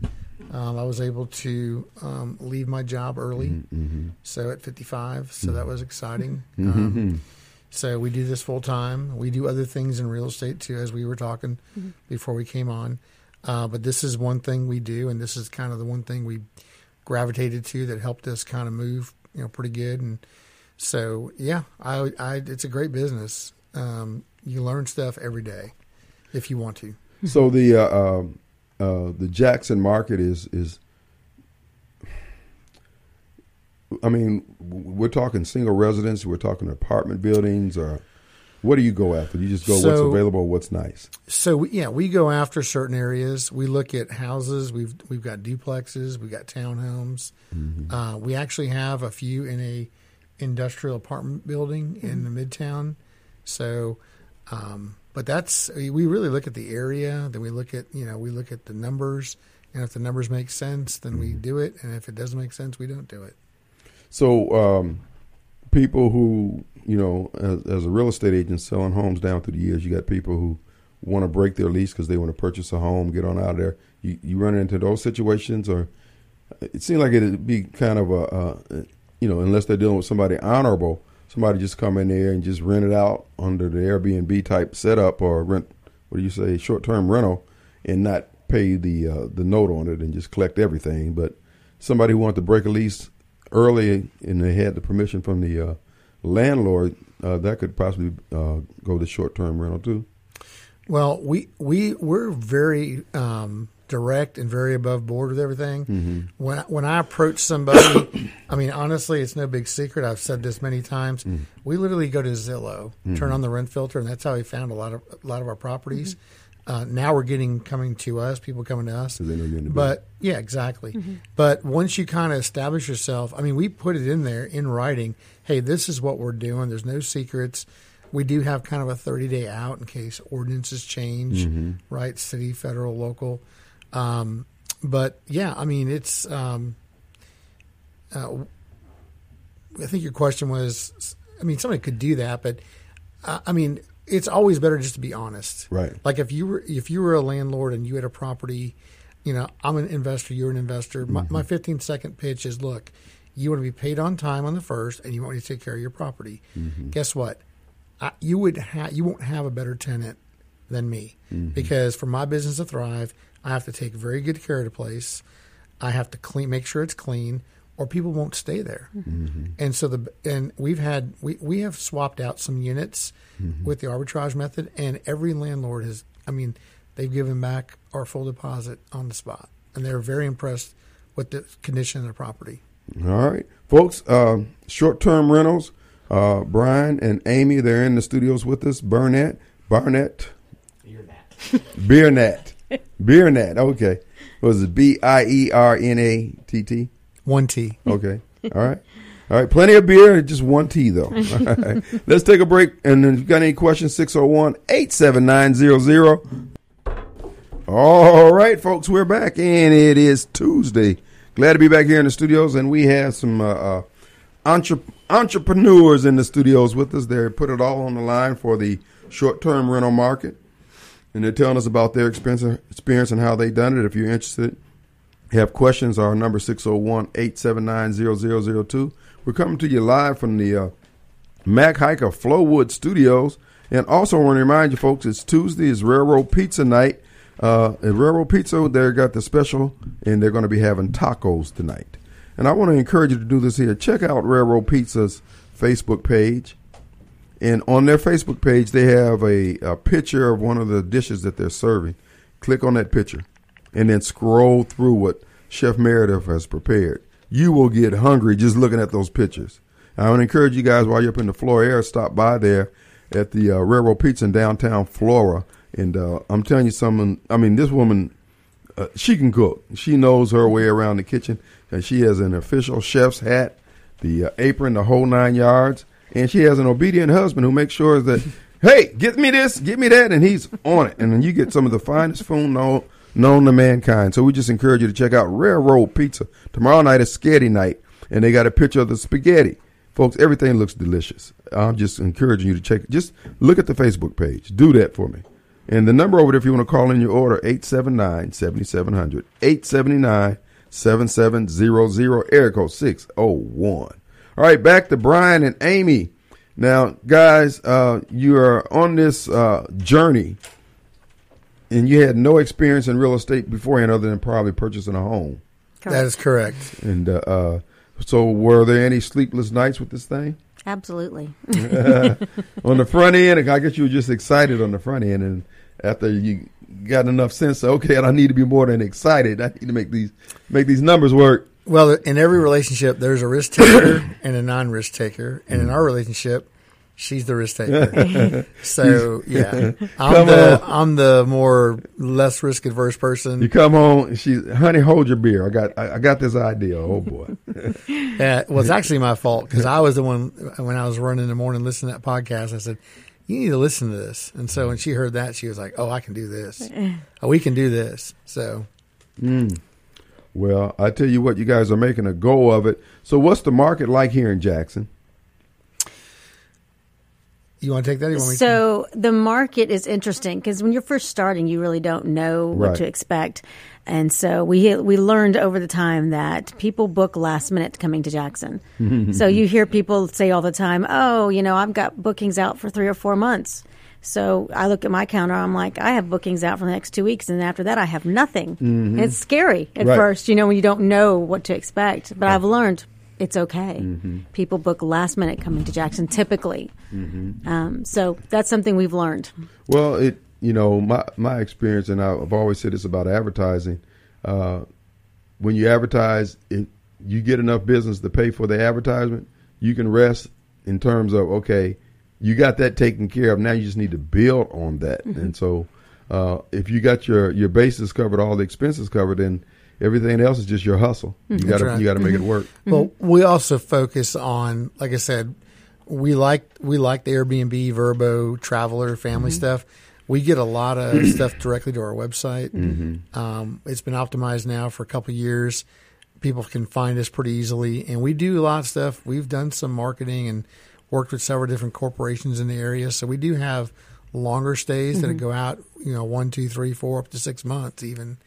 Um, I was able to um, leave my job early, mm-hmm. mm-hmm. so at 55. So mm-hmm. that was exciting. Mm-hmm. Um, so we do this full time. We do other things in real estate too, as we were talking mm-hmm. before we came on. Uh, but this is one thing we do, and this is kind of the one thing we gravitated to that helped us kind of move, you know, pretty good. And so, yeah, I, I it's a great business. Um, you learn stuff every day if you want to. So the uh, um, uh, the Jackson market is is. I mean, we're talking single residence. We're talking apartment buildings, or what do you go after? You just go so, what's available, what's nice. So yeah, we go after certain areas. We look at houses. We've we've got duplexes. We've got townhomes. Mm-hmm. Uh, we actually have a few in a industrial apartment building mm-hmm. in the midtown. So, um, but that's we really look at the area. Then we look at you know we look at the numbers, and if the numbers make sense, then mm-hmm. we do it. And if it doesn't make sense, we don't do it. So, um, people who you know, as, as, a real estate agent selling homes down through the years, you got people who want to break their lease because they want to purchase a home, get on out of there. You, you run into those situations, or it seems like it'd be kind of a, a, you know, unless they're dealing with somebody honorable, somebody just come in there and just rent it out under the Airbnb type setup or rent, what do you say, short term rental, and not pay the uh, the note on it and just collect everything. But somebody who wanted to break a lease early and they had the permission from the uh, landlord, uh, that could possibly uh, go to short term rental too. Well, we we we're very um, direct and very above board with everything. Mm-hmm. When when I approach somebody, I mean honestly, it's no big secret. I've said this many times. Mm-hmm. We literally go to Zillow, mm-hmm. turn on the rent filter, and that's how we found a lot of a lot of our properties. Uh, now we're getting coming to us, people coming to us. but yeah, exactly. Mm-hmm. But once you kind of establish yourself, I mean, we put it in there in writing. Hey, this is what we're doing. There's no secrets. We do have kind of a 30 day out in case ordinances change, mm-hmm. right? City, federal, local. Um, but yeah, I mean, it's. Um, uh, I think your question was. I mean, somebody could do that, but uh, I mean, it's always better just to be honest. Right. Like if you were if you were a landlord and you had a property, you know, I'm an investor, you're an investor. My, mm-hmm. my 15 second pitch is look, you want to be paid on time on the first, and you want me to take care of your property. Mm-hmm. Guess what? I, you would ha- you won't have a better tenant than me mm-hmm. because for my business to thrive, I have to take very good care of the place. I have to clean, make sure it's clean or people won't stay there. Mm-hmm. And so the and we've had we we have swapped out some units mm-hmm. with the arbitrage method, and every landlord has. I mean, they've given back our full deposit on the spot, and they're very impressed with the condition of the property. All right, folks. Uh, short-term rentals. Uh, Brian and Amy, they're in the studios with us. Burnett, Barnett, Beernat, Beernat. Okay, was it B I E R N A T T? One T. Okay. All right. All right. Plenty of beer, just one T, though. All right. Let's take a break. And then if you got any questions, 601 87900. All right, folks, we're back, and it is Tuesday. Glad to be back here in the studios, and we have some uh, uh, entre- entrepreneurs in the studios with us. They put it all on the line for the short-term rental market, and they're telling us about their experience, experience and how they done it. If you're interested, have questions, our number 601-879-0002. We're coming to you live from the uh, Mac Hiker Flowood Studios. And also I want to remind you folks, it's Tuesday, it's Railroad Pizza Night. Uh, at Railroad Pizza, they got the special, and they're going to be having tacos tonight. And I want to encourage you to do this here. Check out Railroad Pizza's Facebook page. And on their Facebook page, they have a, a picture of one of the dishes that they're serving. Click on that picture and then scroll through what Chef Meredith has prepared. you will get hungry just looking at those pictures. I would encourage you guys while you're up in the Flora area, stop by there at the uh, Railroad Pizza in downtown Flora. And uh, I'm telling you something. I mean, this woman, uh, she can cook. She knows her way around the kitchen, and she has an official chef's hat, the uh, apron, the whole nine yards, and she has an obedient husband who makes sure that, hey, get me this, get me that, and he's on it. And then you get some of the finest food known, known to mankind. So we just encourage you to check out Railroad Pizza. Tomorrow night is Spaghetti night, and they got a picture of the spaghetti. Folks, everything looks delicious. I'm just encouraging you to check. Just look at the Facebook page. Do that for me. And the number over there, if you want to call in your order, 879-7700. 879-7700, air code 601. All right, back to Brian and Amy. Now, guys, uh, you are on this uh, journey, and you had no experience in real estate beforehand other than probably purchasing a home. Correct. That is correct. And uh, uh, so, were there any sleepless nights with this thing? Absolutely. on the front end, I guess you were just excited on the front end, and after you got enough sense, okay, I need to be more than excited. I need to make these make these numbers work. Well, in every relationship, there's a risk taker and a non-risk taker, and in our relationship, she's the risk taker. so yeah, I'm the on. I'm the more less risk adverse person. You come home, she's honey, hold your beer. I got I, I got this idea. Oh boy. yeah, well, it's actually my fault because I was the one when I was running in the morning listening to that podcast. I said, "You need to listen to this." And so when she heard that, she was like, "Oh, I can do this. Oh, we can do this." So. Mm. Well, I tell you what, you guys are making a go of it. So, what's the market like here in Jackson? You want to take that? so the market is interesting because when you're first starting, you really don't know right. what to expect, and so we we learned over the time that people book last minute coming to Jackson. so you hear people say all the time, "Oh, you know, I've got bookings out for three or four months." So I look at my counter. I'm like, I have bookings out for the next two weeks, and after that, I have nothing. Mm-hmm. it's scary at right. first, you know, when you don't know what to expect. But I've learned it's okay. Mm-hmm. People book last minute coming to Jackson typically. Mm-hmm. Um, so that's something we've learned. Well, it you know my my experience, and I've always said this about advertising. Uh, when you advertise, it, you get enough business to pay for the advertisement. You can rest in terms of okay you got that taken care of. Now you just need to build on that. Mm-hmm. And so, uh, if you got your your bases covered, all the expenses covered, then everything else is just your hustle. You got to right. you got to make mm-hmm. it work. Well, we also focus on, like I said, we like we like the Airbnb, Vrbo, Traveler, family mm-hmm. stuff. We get a lot of stuff directly to our website. Mm-hmm. Um, it's been optimized now for a couple years. People can find us pretty easily, and we do a lot of stuff. We've done some marketing and worked with several different corporations in the area. So we do have longer stays mm-hmm. that go out, you know, one, two, three, four, up to six months even.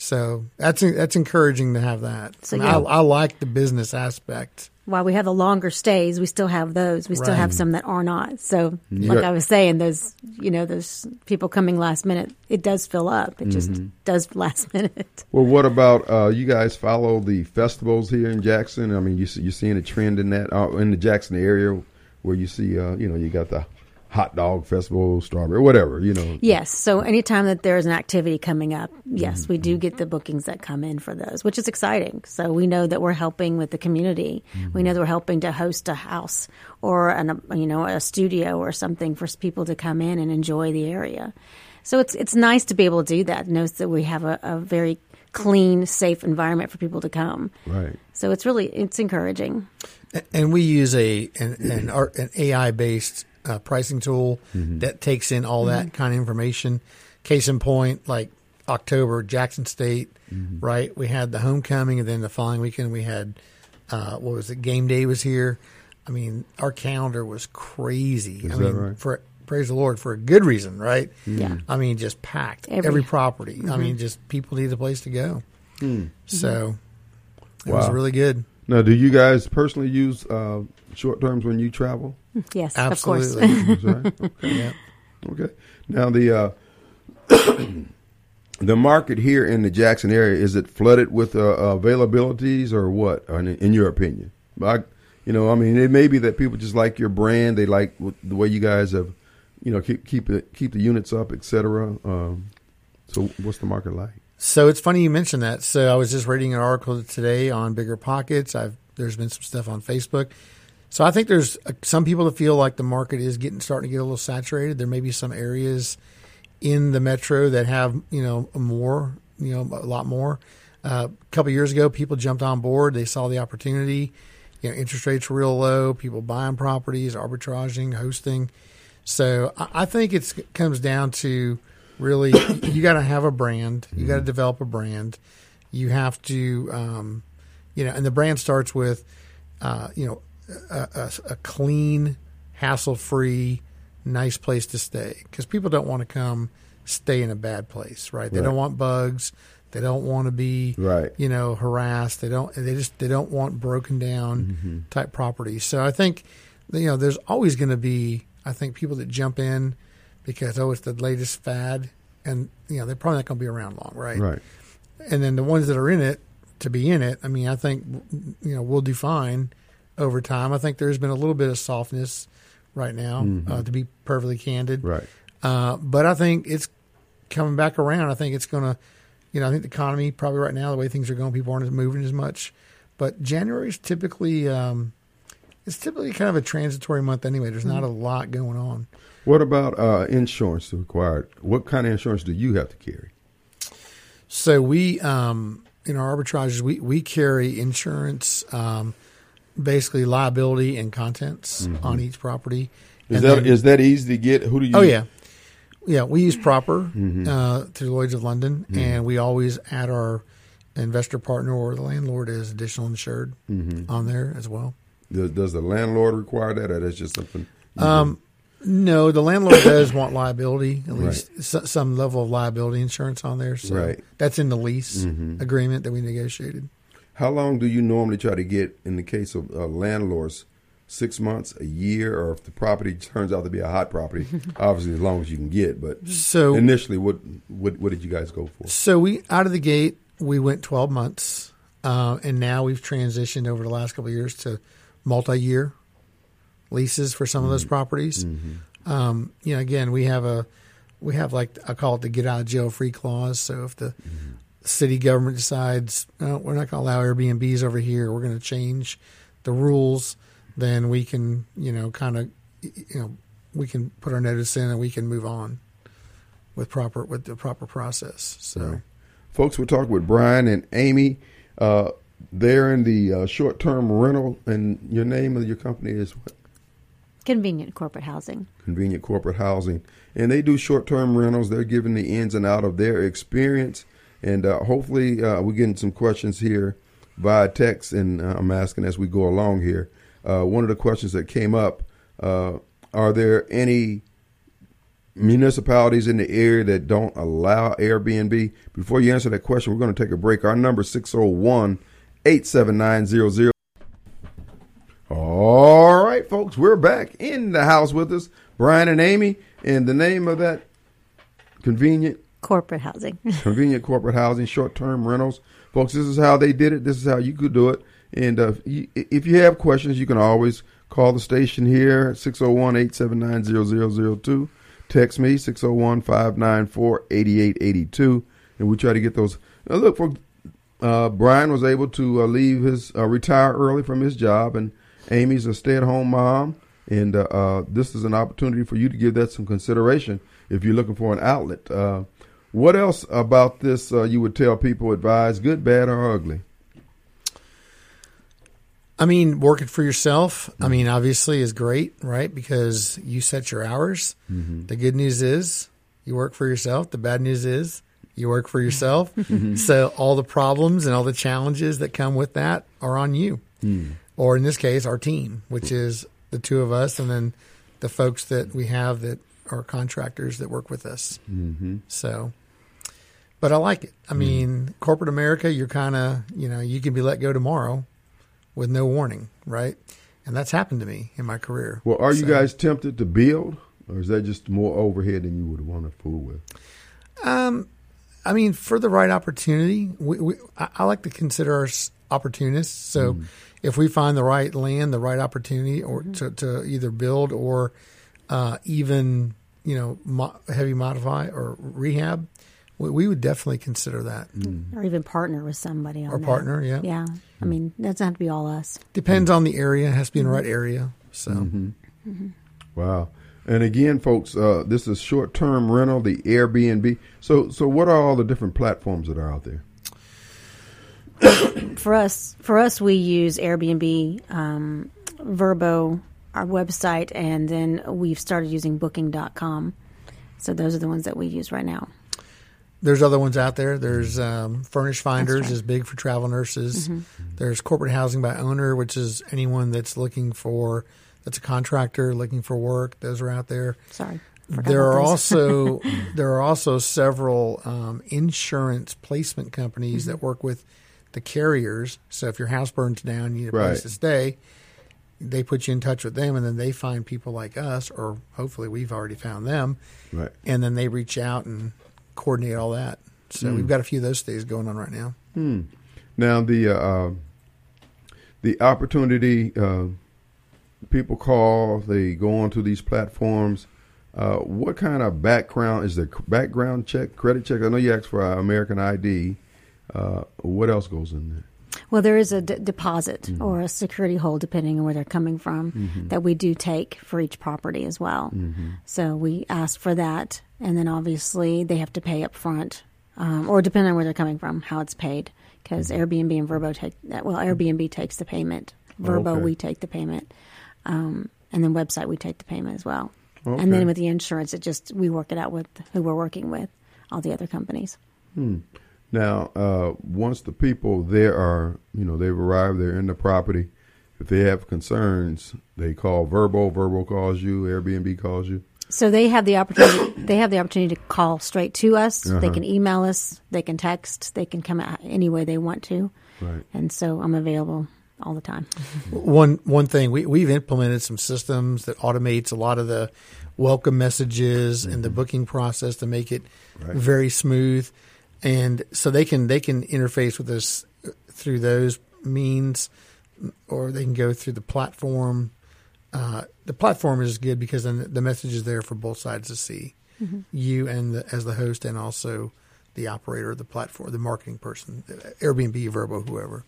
So that's that's encouraging to have that. So, yeah. I, I, like the business aspect. While we have the longer stays, we still have those. We right. still have some that are not. So, yeah. like I was saying, those you know those people coming last minute, it does fill up. It mm-hmm. just does last minute. Well, what about uh, you guys? Follow the festivals here in Jackson. I mean, you see, you're seeing a trend in that uh, in the Jackson area where you see, uh, you know, you got the hot dog festival, strawberry, whatever, you know. Yes. So anytime that there's an activity coming up, yes, mm-hmm. we do get the bookings that come in for those, which is exciting. So we know that we're helping with the community. Mm-hmm. We know that we're helping to host a house or an, you know, a studio or something for people to come in and enjoy the area. So it's it's nice to be able to do that. Notice that we have a, a very clean, safe environment for people to come. Right. So it's really it's encouraging. And we use a an, an, an AI based uh, pricing tool mm-hmm. that takes in all that mm-hmm. kind of information. Case in point, like October, Jackson State, mm-hmm. right? We had the homecoming, and then the following weekend we had uh, what was it? Game day was here. I mean, our calendar was crazy. Is I mean, right? for praise the Lord for a good reason, right? Yeah. I mean, just packed every, every property. Mm-hmm. I mean, just people need a place to go. Mm. So it wow. was really good. Now, do you guys personally use uh, short terms when you travel? Yes, absolutely. of course. right? okay. Yeah. okay. Now the uh, the market here in the Jackson area is it flooded with uh, availabilities or what? In, in your opinion, I, you know, I mean, it may be that people just like your brand. They like the way you guys have you know, keep keep it keep the units up, etc. Um, so, what's the market like? So it's funny you mentioned that. So I was just reading an article today on BiggerPockets. I've there's been some stuff on Facebook. So I think there's uh, some people that feel like the market is getting starting to get a little saturated. There may be some areas in the metro that have you know more, you know, a lot more. Uh, a couple years ago, people jumped on board. They saw the opportunity. You know, interest rates were real low. People buying properties, arbitraging, hosting. So I, I think it comes down to really you got to have a brand. You got to develop a brand. You have to, um, you know, and the brand starts with, uh, you know, a, a, a clean, hassle-free, nice place to stay because people don't want to come stay in a bad place, right? They Right. don't want bugs. They don't want to be, Right. you know, harassed. They don't. They just they don't want broken down mm-hmm. type properties. So I think, you know, there's always going to be, I think, people that jump in because oh, it's the latest fad, and you know they're probably not going to be around long, right? Right. And then the ones that are in it to be in it, I mean, I think you know we'll do define over time. I think there's been a little bit of softness right now, uh, to be perfectly candid. Right. Uh, but I think it's coming back around. I think it's going to, you know, I think the economy probably right now, the way things are going, people aren't moving as much. But January is typically, um, it's typically kind of a transitory month anyway. There's not a lot going on. What about uh, insurance required? What kind of insurance do you have to carry? So we, um, in our arbitrages, we, we carry insurance, um, basically liability and contents mm-hmm. on each property. Is And that then- is that easy to get? Who do you? Oh yeah, yeah. We use proper mm-hmm. uh, through Lloyd's of London, mm-hmm. and we always add our investor partner or the landlord as additional insured on there as well. Does, does the landlord require that, or that's just something? Um, no, the landlord does want liability, at least s- some level of liability insurance on there. So Right. that's in the lease agreement that we negotiated. How long do you normally try to get in the case of uh, landlords? Six months, a year, or if the property turns out to be a hot property, obviously as long as you can get. But So initially, what what what did you guys go for? So we out of the gate we went 12 months, uh, and now we've transitioned over the last couple of years to multi-year leases for some of those properties. Um, you know, again, we have a we have like I call it the get out of jail free clause. So if the city government decides no, we're not going to allow Airbnbs over here, we're going to change the rules, then we can you know kind of you know we can put our notice in and we can move on with proper with the proper process. So. Right. Folks, we're talking with Brian and Amy. Uh, they're in the uh, short-term rental, and your name of your company is what? Convenient corporate housing. Convenient Corporate Housing, and they do short-term rentals. They're giving the ins and out of their experience, and uh, hopefully, uh, we're getting some questions here via text, and uh, I'm asking as we go along here. Uh, one of the questions that came up: uh, Are there any municipalities in the area that don't allow Airbnb? Before you answer that question, we're going to take a break. Our number is 601 879 All right, folks, we're back in the house with us, Brian and Amy, and the name of that convenient Corporate housing. convenient corporate housing, short term rentals. Folks, this is how they did it. This is how you could do it. And uh, if you have questions, you can always call the station here 601 879 0002. Text me 601 594 8882. And we try to get those. Now, look, for uh, Brian was able to uh, leave his, uh, retire early from his job, and Amy's a stay at home mom. And uh, uh, this is an opportunity for you to give that some consideration if you're looking for an outlet. What else about this uh, you would tell people, advise, good, bad, or ugly? I mean, working for yourself, I mean, obviously is great, right? Because you set your hours. The good news is you work for yourself. The bad news is you work for yourself. so all the problems and all the challenges that come with that are on you. Or in this case, our team, which is the two of us and then the folks that we have that are contractors that work with us. Mm-hmm. So, but I like it. I mean, corporate America, you're kind of, you know, you can be let go tomorrow with no warning, right? And that's happened to me in my career. Well, are you guys tempted to build, or is that just more overhead than you would want to fool with? Um, I mean, for the right opportunity, we, we I, I like to consider us opportunists. So, if we find the right land, the right opportunity, or to, to either build or uh, even you know mo- heavy modify or rehab, we, we would definitely consider that. Mm. or even partner with somebody on Or that. partner, yeah. Yeah. I mean, it doesn't have to be all us. Depends on the area. It has to be in the right area. So Mm-hmm. Wow. And again, folks, uh, this is short-term rental, the Airbnb. So, so what are all the different platforms that are out there? For us, for us, we use Airbnb, um, Vrbo, our website, and then we've started using Booking.com. So those are the ones that we use right now. There's other ones out there. There's um, Furnish Finders right. is big for travel nurses. There's Corporate Housing by Owner, which is anyone that's looking for that's a contractor looking for work. Those are out there. Sorry. There are also there are also several um, insurance placement companies Mm-hmm. that work with the carriers. So if your house burns down, you need a Right. place to stay. They put you in touch with them, and then they find people like us, or hopefully we've already found them, Right. and then they reach out and coordinate all that. So Hmm. we've got a few of those things going on right now. Now the uh, uh, the opportunity uh, people call, they go onto these platforms. Uh, what kind of background is the Background check, credit check. I know you asked for uh, American ID. Uh, what else goes in there? Well, there is a d- deposit Mm-hmm. or a security hold, depending on where they're coming from, that we do take for each property as well. Mm-hmm. So we ask for that, and then obviously they have to pay up front, um, or depending on where they're coming from, how it's paid. Because Mm-hmm. Airbnb and Vrbo take that. Well, Airbnb takes the payment. Vrbo Okay. we take the payment, um, and then website we take the payment as well. Okay. And then with the insurance, it just we work it out with who we're working with, all the other companies. Now, uh, once the people there are, you know, they've arrived, they're in the property. If they have concerns, they call Vrbo. Vrbo calls you. Airbnb calls you. So they have the opportunity. they have the opportunity to call straight to us. They Uh-huh. can email us. They can text. They can come out any way they want to. Right. And so I'm available all the time. One one thing we we've implemented some systems that automates a lot of the welcome messages and the booking process to make it Right. very smooth, and so they can they can interface with us through those means, or they can go through the platform. Uh, the platform is good because then the message is there for both sides to see, you and the, as the host, and also the operator of the platform, the marketing person, Airbnb, Vrbo, whoever.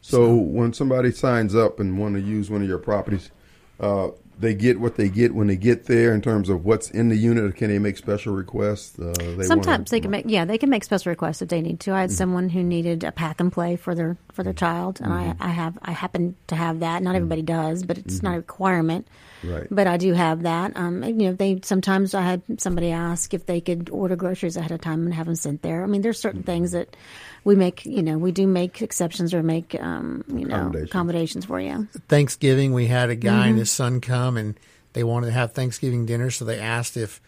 So when somebody signs up and want to use one of your properties, uh, they get what they get when they get there in terms of what's in the unit. Or can they make special requests? Uh, they Sometimes wanna- they can make yeah they can make special requests if they need to. I Mm-hmm. had someone who needed a pack and play for their for their child, and Mm-hmm. I, I have I happen to have that. Not everybody does, but it's not a requirement. Right. But I do have that. Um, and, you know, they sometimes I had somebody ask if they could order groceries ahead of time and have them sent there. I mean, there's certain things that we make. You know, we do make exceptions or make um, you know Accommodations. accommodations for you. Thanksgiving, we had a guy Mm-hmm. and his son come and they wanted to have Thanksgiving dinner, so they asked if,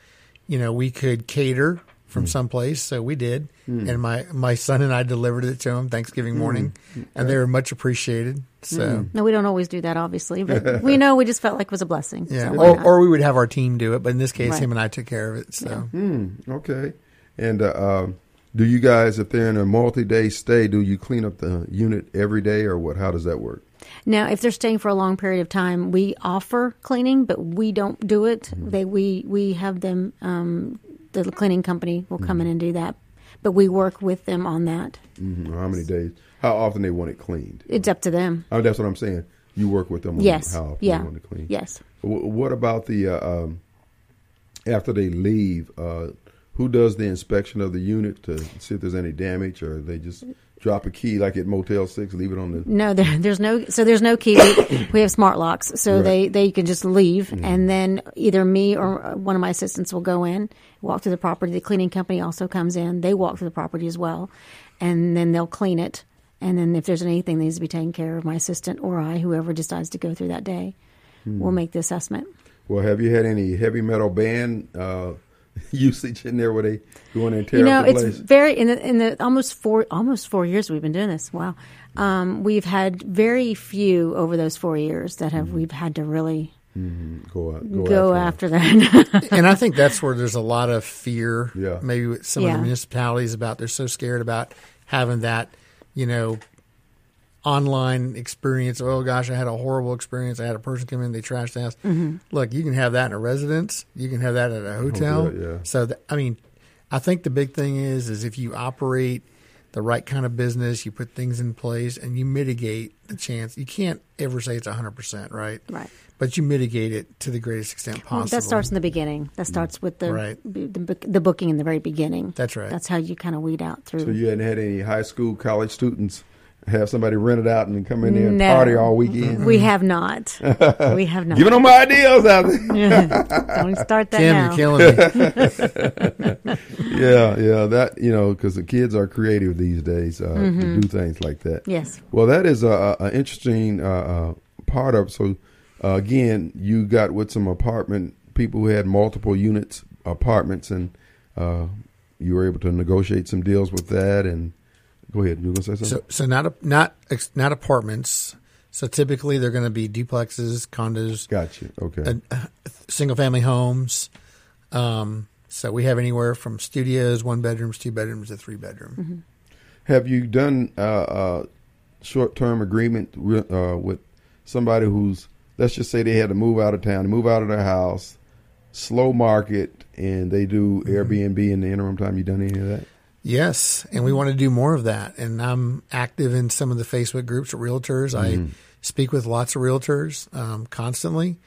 you know, we could cater from mm. someplace. So we did, mm. and my my son and I delivered it to him Thanksgiving mm. morning, and they were much appreciated. So No, we don't always do that, obviously, but we know we just felt like it was a blessing. yeah, so or, or we would have our team do it, but in this case, Right. him and I took care of it. So Okay. And uh, um, do you guys, if they're in a multi-day stay, do you clean up the unit every day, or what? How does that work? Now, if they're staying for a long period of time, we offer cleaning, but we don't do it. Mm-hmm. They we we have them. Um, the cleaning company will come in Mm-hmm. and do that, but we work with them on that. hmm How many days? How often they want it cleaned? It's up to them. Oh, that's what I'm saying. You work with them on Yes. how often Yeah. they want it cleaned. Yes. Wh- What about the uh, um, after they leave? Uh, who does the inspection of the unit to see if there's any damage, or they just drop a key like at Motel Six, leave it on the? No, there, there's no. So there's no key. We, we have smart locks, so Right. Mm-hmm. they they can just leave, and then either me or one of my assistants will go in, walk through the property. The cleaning company also comes in. They walk through the property as well, and then they'll clean it. And then if there's anything that needs to be taken care of, my assistant or I, whoever decides to go through that day, Hmm. will make the assessment. Well, have you had any heavy metal band uh, usage in there where they go in and tear you know, up the it's place? very in the in the almost four almost four years we've been doing this. Wow, um, we've had very few over those four years that have mm-hmm. we've had to really mm-hmm. Go, out, go, go after after that. and I think that's where there's a lot of fear, Yeah. maybe with some of the municipalities about they're so scared about having that, you know, online experience. Oh gosh, I had a horrible experience. I had a person come in, they trashed the house. Mm-hmm. Look, you can have that in a residence. You can have that at a hotel. yeah. So th- I mean, I think the big thing is is if you operate the right kind of business, you put things in place, and you mitigate the chance. You can't ever say it's hundred percent right, Right. but you mitigate it to the greatest extent Well, possible. that starts in the beginning. That starts with the Right. the, book- the booking in the very beginning. That's right. That's how you kind of weed out through. So you hadn't had any high school, college students have somebody rent it out and come in there and No. party all weekend? we have not. we have not. Giving them ideas out there. Don't start that Kim, now. you're killing me. yeah, yeah, that you know, because the kids are creative these days uh, Mm-hmm. to do things like that. Yes. Well, that is a, a interesting uh, uh, part of. So uh, again, you got with some apartment people who had multiple units, apartments, and uh, you were able to negotiate some deals with that. And go ahead, you were gonna say something? So, so not a, not not apartments. So typically they're going to be duplexes, condos, Gotcha. Okay. single family homes. Um, so we have anywhere from studios, one bedrooms, two bedrooms, to three bedroom. Have you done uh, uh, short term agreement with, uh, with somebody who's let's just say they had to move out of town, move out of their house, slow market, and they do Airbnb in the interim time? You done any of that? Yes, and we want to do more of that. And I'm active in some of the Facebook groups of realtors. I speak with lots of realtors um, constantly,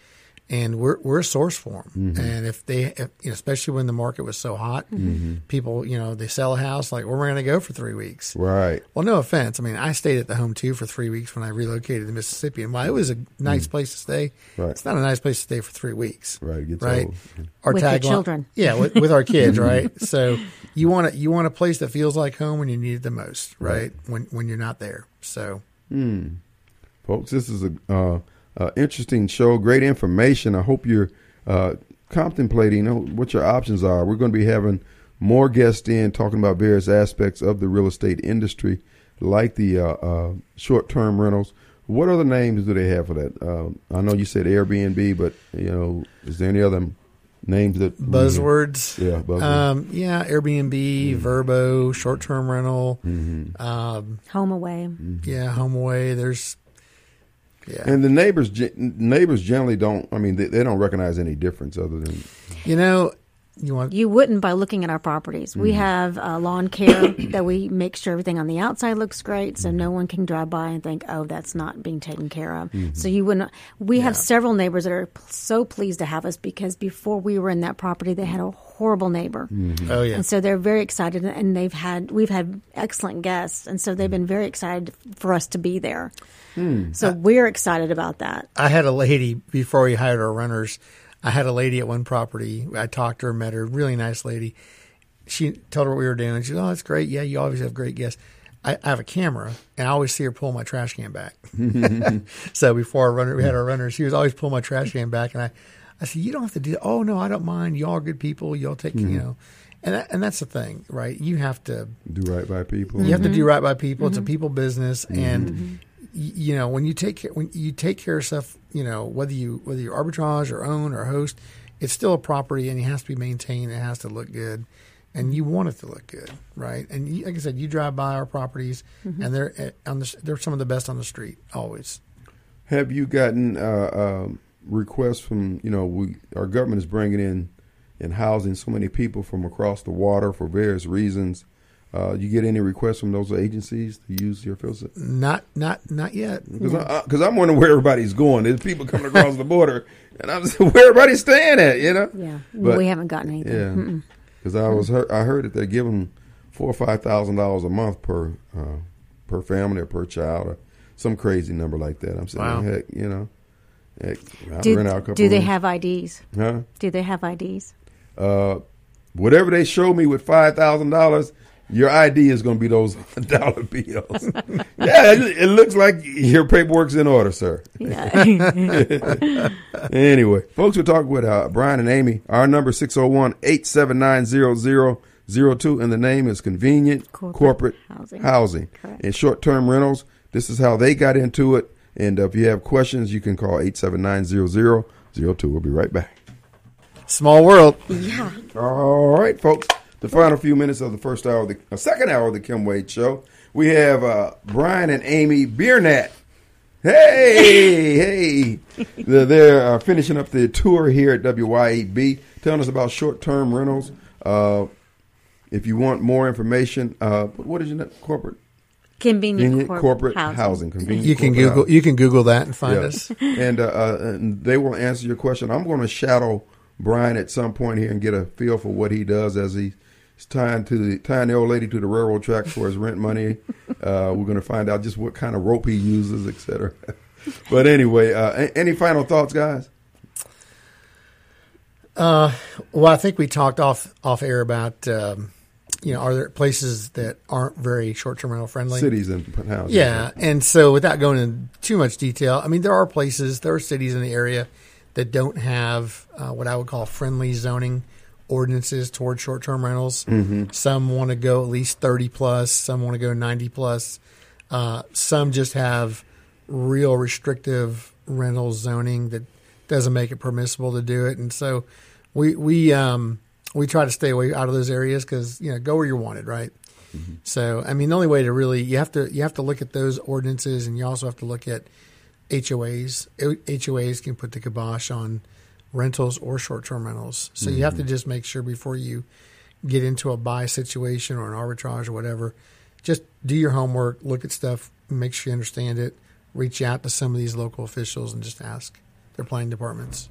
and we're we're a source for them. Mm-hmm. And if they, if, you know, especially when the market was so hot, mm-hmm. people, you know, they sell a house like, where am I going to go for three weeks? Right. Well, no offense. I mean, I stayed at the home too for three weeks when I relocated to Mississippi, and while it was a mm-hmm. nice place to stay, Right. it's not a nice place to stay for three weeks. Right, gets right. old. Our With your tagline- children. yeah, with, with our kids, right? So you want to you want a place that feels like home when you need it the most, right? When when you're not there. So hmm. folks. This is a uh, uh, interesting show. Great information. I hope you're uh, contemplating what your options are. We're going to be having more guests in talking about various aspects of the real estate industry, like the uh, uh, short-term rentals. What other names do they have for that? Uh, I know you said Airbnb, but you know, is there any other names that buzzwords. Yeah, buzzwords. Um, yeah, Airbnb, Vrbo, short term rental. Um, HomeAway. yeah, HomeAway. There's yeah. And the neighbors, neighbors generally don't. I mean, they, they don't recognize any difference other than you know, you want You wouldn't by looking at our properties. We mm-hmm. have uh, lawn care that we make sure everything on the outside looks great, so mm-hmm. no one can drive by and think, "Oh, that's not being taken care of." Mm-hmm. So you wouldn't. We have several neighbors that are p- so pleased to have us because before we were in that property, they had a horrible neighbor. oh yeah. And so they're very excited, and they've had we've had excellent guests, and so they've been very excited for us to be there. Hmm. So we're excited about that. I had a lady before we hired our runners. I had a lady at one property. I talked to her, met her, really nice lady. She told her what we were doing. She said, "Oh, that's great. Yeah, you always have great guests." I, I have a camera, and I always see her pull my trash can back. so before our runner, we had our runners. She was always pull my trash can back, and I, I said, "You don't have to do that." Oh no, I don't mind. Y'all are good people. Y'all take you mm-hmm. know, and that, and that's the thing, right? You have to do right by people. you have to do mm-hmm. right by people. It's a mm-hmm. people business, and y- you know when you take care, when you take care of stuff, you know whether you whether you arbitrage or own or host, it's still a property, and it has to be maintained. It has to look good, and you want it to look good, right? And you, like I said, you drive by our properties, and they're eh, on the they're some of the best on the street always. Have you gotten uh, um, requests from you know we our government is bringing in and housing so many people from across the water for various reasons. Uh, you get any requests from those agencies to use your facility? Not not not yet. Because I'm wondering where everybody's going. There's people coming across the border, and I'm just, where everybody's staying at, you know? Yeah, But- we haven't gotten anything. Yeah, because I was heard, I heard that they're giving four or five thousand dollars a month per uh, per family or per child or some crazy number like that. I'm saying, Wow. heck, you know, heck, I'll Do, rent out a couple. do they rooms. have IDs? Huh? Do they have IDs? Uh, whatever they show me with five thousand dollars, your ID is going to be those dollar bills. yeah, it, it looks like your paperwork's in order, sir. Yeah. Anyway, folks, we're talking with uh, Brian and Amy. Our number is 601-879-0002, and the name is Convenient Corporate, Corporate Housing. Housing. And short-term rentals, this is how they got into it. And uh, if you have questions, you can call 879-0002. We'll be right back. Small world. yeah. All right, folks. The final few minutes of the first hour, of the uh, second hour of the Kim Wade Show, we have uh, Brian and Amy Biernat. Hey, hey! they're they're uh, finishing up their tour here at WYAB, telling us about short-term rentals. Uh, if you want more information, uh, what is your corporate? Convenient, corporate, corporate housing. housing. Convenient You can corporate Google housing. you can Google that and find Yeah. us. and, uh, uh, and they will answer your question. I'm going to shadow Brian at some point here and get a feel for what he does as he's tying to the tying the old lady to the railroad tracks for his rent money. Uh, we're going to find out just what kind of rope he uses, etc. but anyway, uh, a- any final thoughts, guys? Well, I think we talked off off air about um, you know are there places that aren't very short term rental friendly? Cities and houses. Yeah, and so without going into too much detail, I mean there are places, there are cities in the area that don't have uh, what I would call friendly zoning ordinances toward short term rentals. Some want to go at least thirty plus, some want to go ninety plus. Uh, some just have real restrictive rental zoning that doesn't make it permissible to do it, and so we we um, we try to stay away out of those areas because you know go where you're wanted, right? So I mean, the only way to really you have to you have to look at those ordinances, and you also have to look at HOAs. HOAs can put the kibosh on rentals or short term rentals. So you have to just make sure before you get into a buy situation or an arbitrage or whatever, just do your homework, look at stuff, make sure you understand it, reach out to some of these local officials and just ask their planning departments.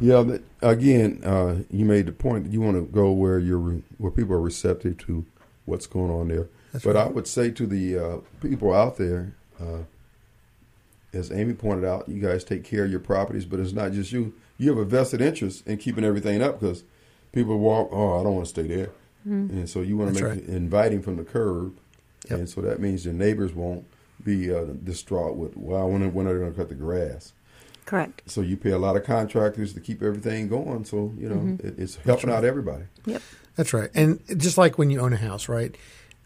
Yeah. That, again, uh, you made the point that you want to go where you're re- where people are receptive to what's going on there. That's but right. I would say to the uh, people out there, uh, as Amy pointed out, you guys take care of your properties, but it's not just you. You have a vested interest in keeping everything up because people walk, oh, I don't want to stay there, and so you want to make right. it inviting from the curb, Yep. and so that means your neighbors won't be uh, distraught with, well, when, when are they going to cut the grass? Correct. So you pay a lot of contractors to keep everything going. So you know Mm-hmm. it, it's helping out everybody. Yep. That's right. And just like when you own a house, right?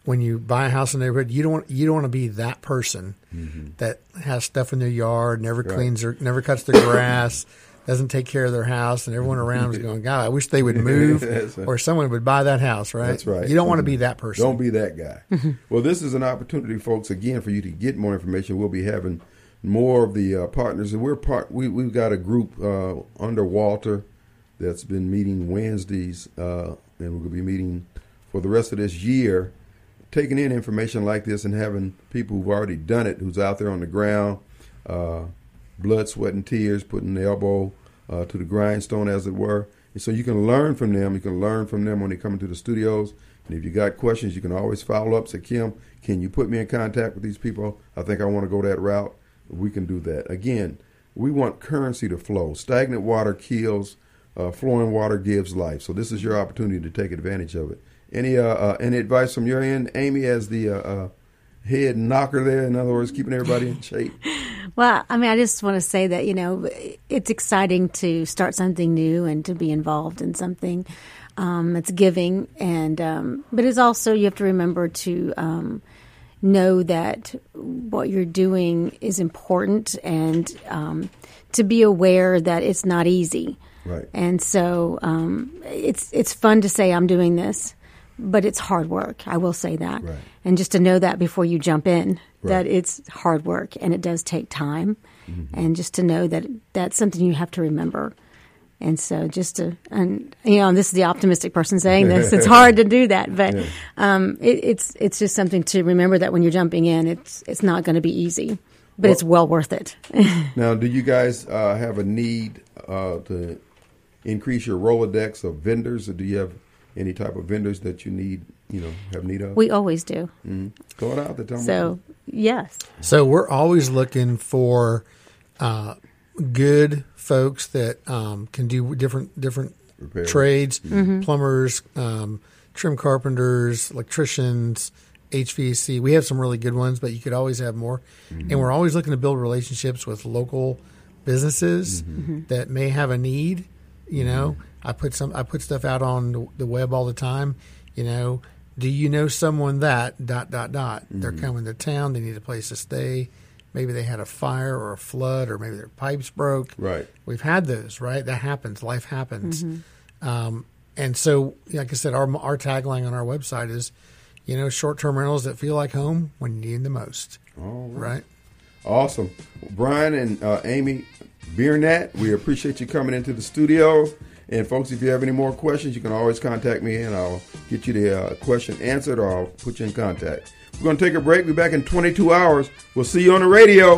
When you buy a house in the neighborhood, you don't want you don't want to be that person that has stuff in their yard, never Right. cleans their, never cuts the grass, doesn't take care of their house, and everyone around is going, "God, I wish they would move, right. or someone would buy that house." Right? That's right. You don't want to be that person. Don't be that guy. well, this is an opportunity, folks, again, for you to get more information. We'll be having more of the uh, partners, and we're part. We we've got a group uh, under Walter that's been meeting Wednesdays, uh, and we're going to be meeting for the rest of this year, taking in information like this and having people who've already done it, who's out there on the ground, uh, blood, sweat, and tears, putting the elbow uh, to the grindstone, as it were. And so you can learn from them. You can learn from them when they come into the studios. And if you got questions, you can always follow up. Say, Kim, can you put me in contact with these people? I think I want to go that route. We can do that. Again, we want currency to flow. Stagnant water kills. Uh, flowing water gives life. So this is your opportunity to take advantage of it. Any uh, uh, any advice from your end, Amy, as the uh, uh, head knocker there? In other words, keeping everybody in shape. Well, I mean, I just want to say that, you know, it's exciting to start something new and to be involved in something. Um, it's giving, and um, but it's also you have to remember to um, know that what you're doing is important, and um, to be aware that it's not easy. Right. And so um, it's it's fun to say I'm doing this, but it's hard work. I will say that, Right. and just to know that before you jump in, that it's hard work and it does take time, Mm-hmm. and just to know that that's something you have to remember. And so, just to and you know, this is the optimistic person saying this. It's hard to do that, but um, it, it's it's just something to remember that when you're jumping in, it's it's not going to be easy, but it's well worth it. Now, do you guys uh, have a need uh, to increase your Rolodex of vendors, or do you have any type of vendors that you need, you know, have need of? we always do. Mm-hmm. Throw it out there. Tell me. So yes, So we're always looking for uh, good folks that um, can do different different Repair. trades, mm-hmm. Mm-hmm. plumbers, um, trim carpenters, electricians, HVAC. We have some really good ones, but you could always have more. And we're always looking to build relationships with local businesses that may have a need. You know, I put some I put stuff out on the- the web all the time. You know, do you know someone that dot dot dot? They're coming to town. They need a place to stay. Maybe they had a fire or a flood, or maybe their pipes broke. Right. We've had those, right? That happens. Life happens. Um, and so, like I said, our our tagline on our website is, you know, short term rentals that feel like home when you need them the most. All right. Right? Awesome. Brian and uh, Amy Biernat, we appreciate you coming into the studio. And folks, if you have any more questions, you can always contact me and I'll get you the uh, question answered or I'll put you in contact. We're going to take a break. Be back in 22 hours. We'll see you on the radio.